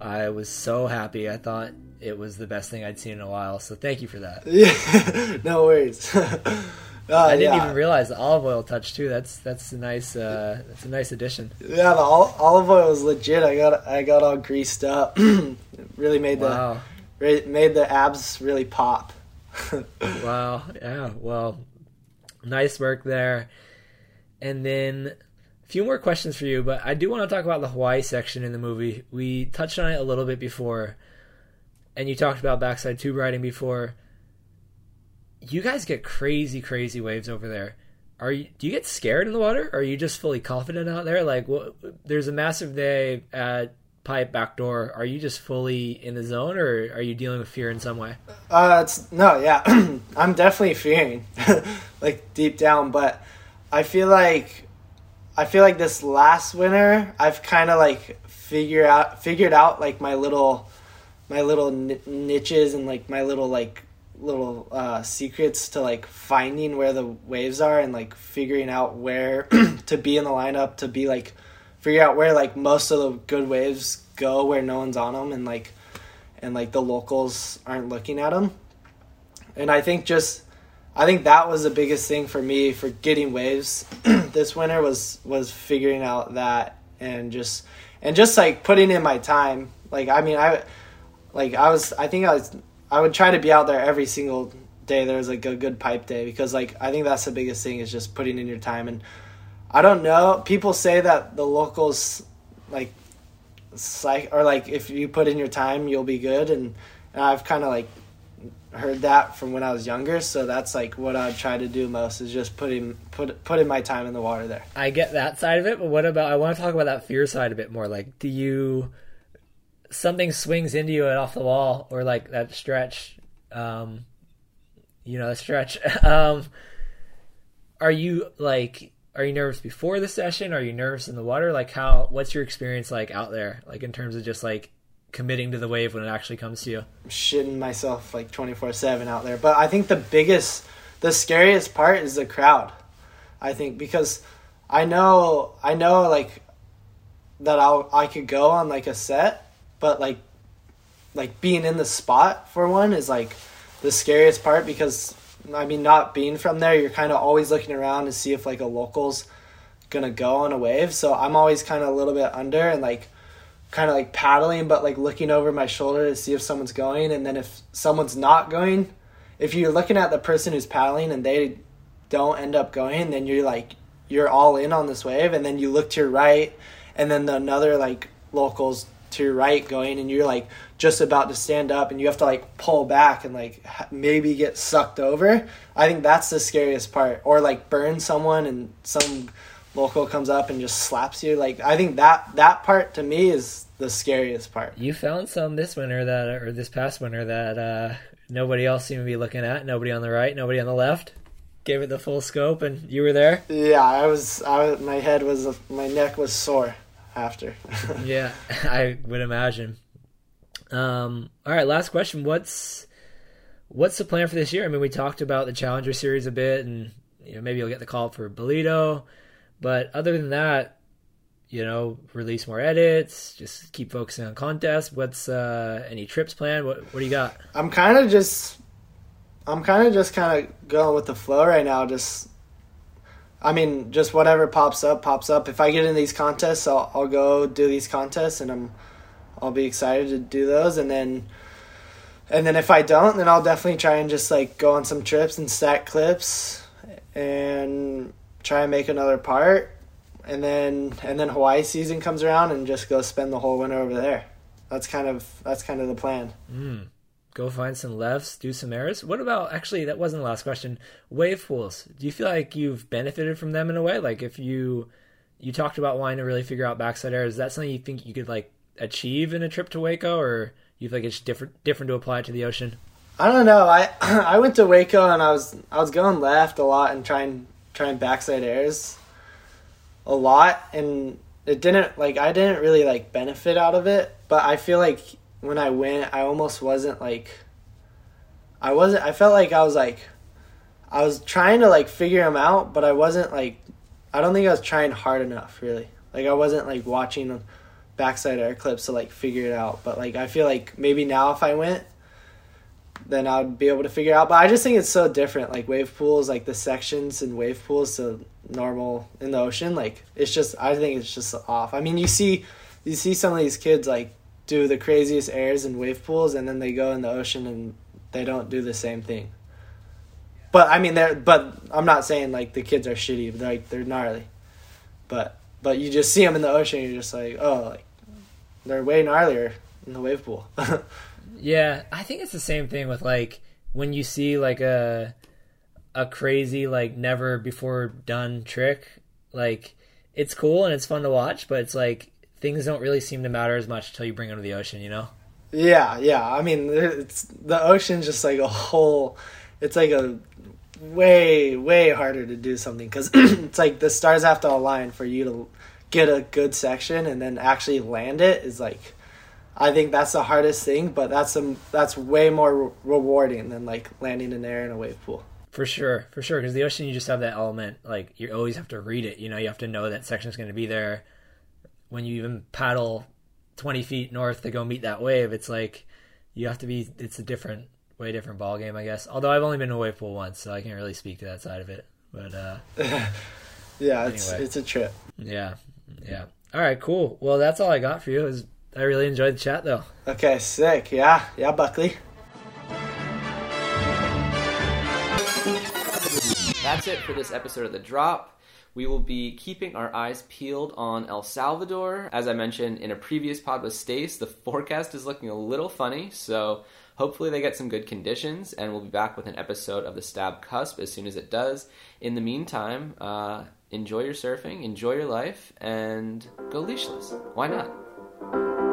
I was so happy. I thought it was the best thing I'd seen in a while. So thank you for that. <laughs> yeah no worries <laughs> uh, I didn't yeah. even realize the olive oil touch too. That's that's a nice uh, that's a nice addition. yeah the ol- olive oil was legit i got i got all greased up <clears throat> really made Wow, the made the abs really pop <laughs> wow, yeah. Well, nice work there. And then a few more questions for you, but I do want to talk about the Hawaii section in the movie. We touched on it a little bit before, and you talked about backside tube riding before. You guys get crazy, crazy waves over there. Are you? Do you get scared in the water? Or are you just fully confident out there? Like, there's a massive day at Pipe Backdoor. Are you just fully in the zone, or are you dealing with fear in some way? Uh, it's no, yeah, <clears throat> I'm definitely fearing, <laughs> like deep down. But I feel like, I feel like this last winter, I've kind of like figure out figured out like my little, my little ni- niches and like my little like little uh, secrets to like finding where the waves are and like figuring out where <clears throat> to be in the lineup to be like figure out where like most of the good waves go where no one's on them and like and like the locals aren't looking at them. And I think just I think that was the biggest thing for me for getting waves <clears throat> this winter was was figuring out that and just and just like putting in my time. Like I mean I like I was I think I was I would try to be out there every single day there was like a good pipe day because like I think that's the biggest thing is just putting in your time and I don't know people say that the locals like psych or like if you put in your time you'll be good and, and I've kind of like heard that from when I was younger so that's like what I'd try to do most is just putting put put in my time in the water there. I get that side of it, but what about I want to talk about that fear side a bit more. Like, do you something swings into you and off the wall, or like that stretch, um, you know, the stretch? <laughs> um, are you like, are you nervous before the session? Are you nervous in the water? Like, how? What's your experience like out there? Like in terms of just like committing to the wave when it actually comes to you? shitting myself like 24/7 out there. But I think the biggest the scariest part is the crowd. I think because I know I know like that I I could go on like a set, but like like being in the spot for one is like the scariest part because I mean not being from there, you're kind of always looking around to see if like a locals gonna go on a wave. So I'm always kind of a little bit under and like kind of like paddling, but like looking over my shoulder to see if someone's going. And then if someone's not going, if you're looking at the person who's paddling and they don't end up going, then you're like you're all in on this wave, and then you look to your right, and then the another like locals to your right going, and you're like just about to stand up, and you have to like pull back and like maybe get sucked over. I think that's the scariest part, or like burn someone and some local comes up and just slaps you. Like I think that that part to me is the scariest part. You found some this winter that, or this past winter that uh, nobody else seemed to be looking at. Nobody on the right, nobody on the left. Gave it the full scope, and you were there. Yeah, I was. I was, my head was. My neck was sore after. <laughs> yeah, <laughs> I would imagine. Um, all right, last question. What's what's the plan for this year? I mean, we talked about the Challenger Series a bit, and you know maybe you'll get the call for Bolito, but other than that, you know, release more edits, just keep focusing on contests. What's uh, any trips planned? What what do you got? I'm kind of just I'm kind of just kind of going with the flow right now. Just, I mean, just whatever pops up, pops up. If I get in these contests, I'll, I'll go do these contests, and I'm, I'll be excited to do those. And then, and then if I don't, then I'll definitely try and just like go on some trips and stack clips, and try and make another part. And then, and then Hawaii season comes around, and just go spend the whole winter over there. That's kind of that's kind of the plan. Mm go find some lefts, do some airs. What about actually? That wasn't the last question. Wave pools. Do you feel like you've benefited from them in a way? Like if you you talked about wanting to really figure out backside airs, is that something you think you could like achieve in a trip to Waco, or you think like it's different different to apply it to the ocean? I don't know. I <clears throat> I went to Waco and I was I was going left a lot and trying trying backside airs a lot and it didn't like I didn't really like benefit out of it, but I feel like when I went, I almost wasn't like I wasn't I felt like I was like I was trying to like figure them out, but I wasn't like I don't think I was trying hard enough really. Like I wasn't like watching backside air clips to like figure it out, but like I feel like maybe now if I went then I would be able to figure out. But I just think it's so different. Like wave pools, like the sections and wave pools to normal in the ocean. Like it's just I think it's just off. I mean you see you see some of these kids like do the craziest airs and wave pools, and then they go in the ocean and they don't do the same thing. But I mean, they're but I'm not saying like the kids are shitty. But they're, like they're gnarly, but but you just see them in the ocean, you're just like, oh, like they're way gnarlier in the wave pool. <laughs> yeah, I think it's the same thing with like when you see like a a crazy like never before done trick, like it's cool and it's fun to watch, but it's like things don't really seem to matter as much until you bring them to the ocean, you know? Yeah, yeah. I mean, it's the ocean's just like a whole. It's like a way, way harder to do something because <clears throat> it's like the stars have to align for you to get a good section and then actually land it is like. I think that's the hardest thing, but that's some that's way more re- rewarding than like landing in air in a wave pool. For sure, for sure. Because the ocean, you just have that element. Like you always have to read it. You know, you have to know that section is going to be there when you even paddle 20 feet north to go meet that wave, it's like you have to be. It's a different, way different ball game, I guess. Although I've only been to a wave pool once, so I can't really speak to that side of it. But uh, <laughs> yeah, it's anyway. it's a trip. Yeah, yeah. All right, cool. Well, that's all I got for you. Was I really enjoyed the chat though. Okay, sick. Yeah, yeah, Buckley. That's it for this episode of The Drop. We will be keeping our eyes peeled on El Salvador. As I mentioned in a previous pod with Stace, the forecast is looking a little funny, so hopefully they get some good conditions, and we'll be back with an episode of the Stab Cusp as soon as it does. In the meantime, uh, enjoy your surfing, enjoy your life, and go leashless. Why not?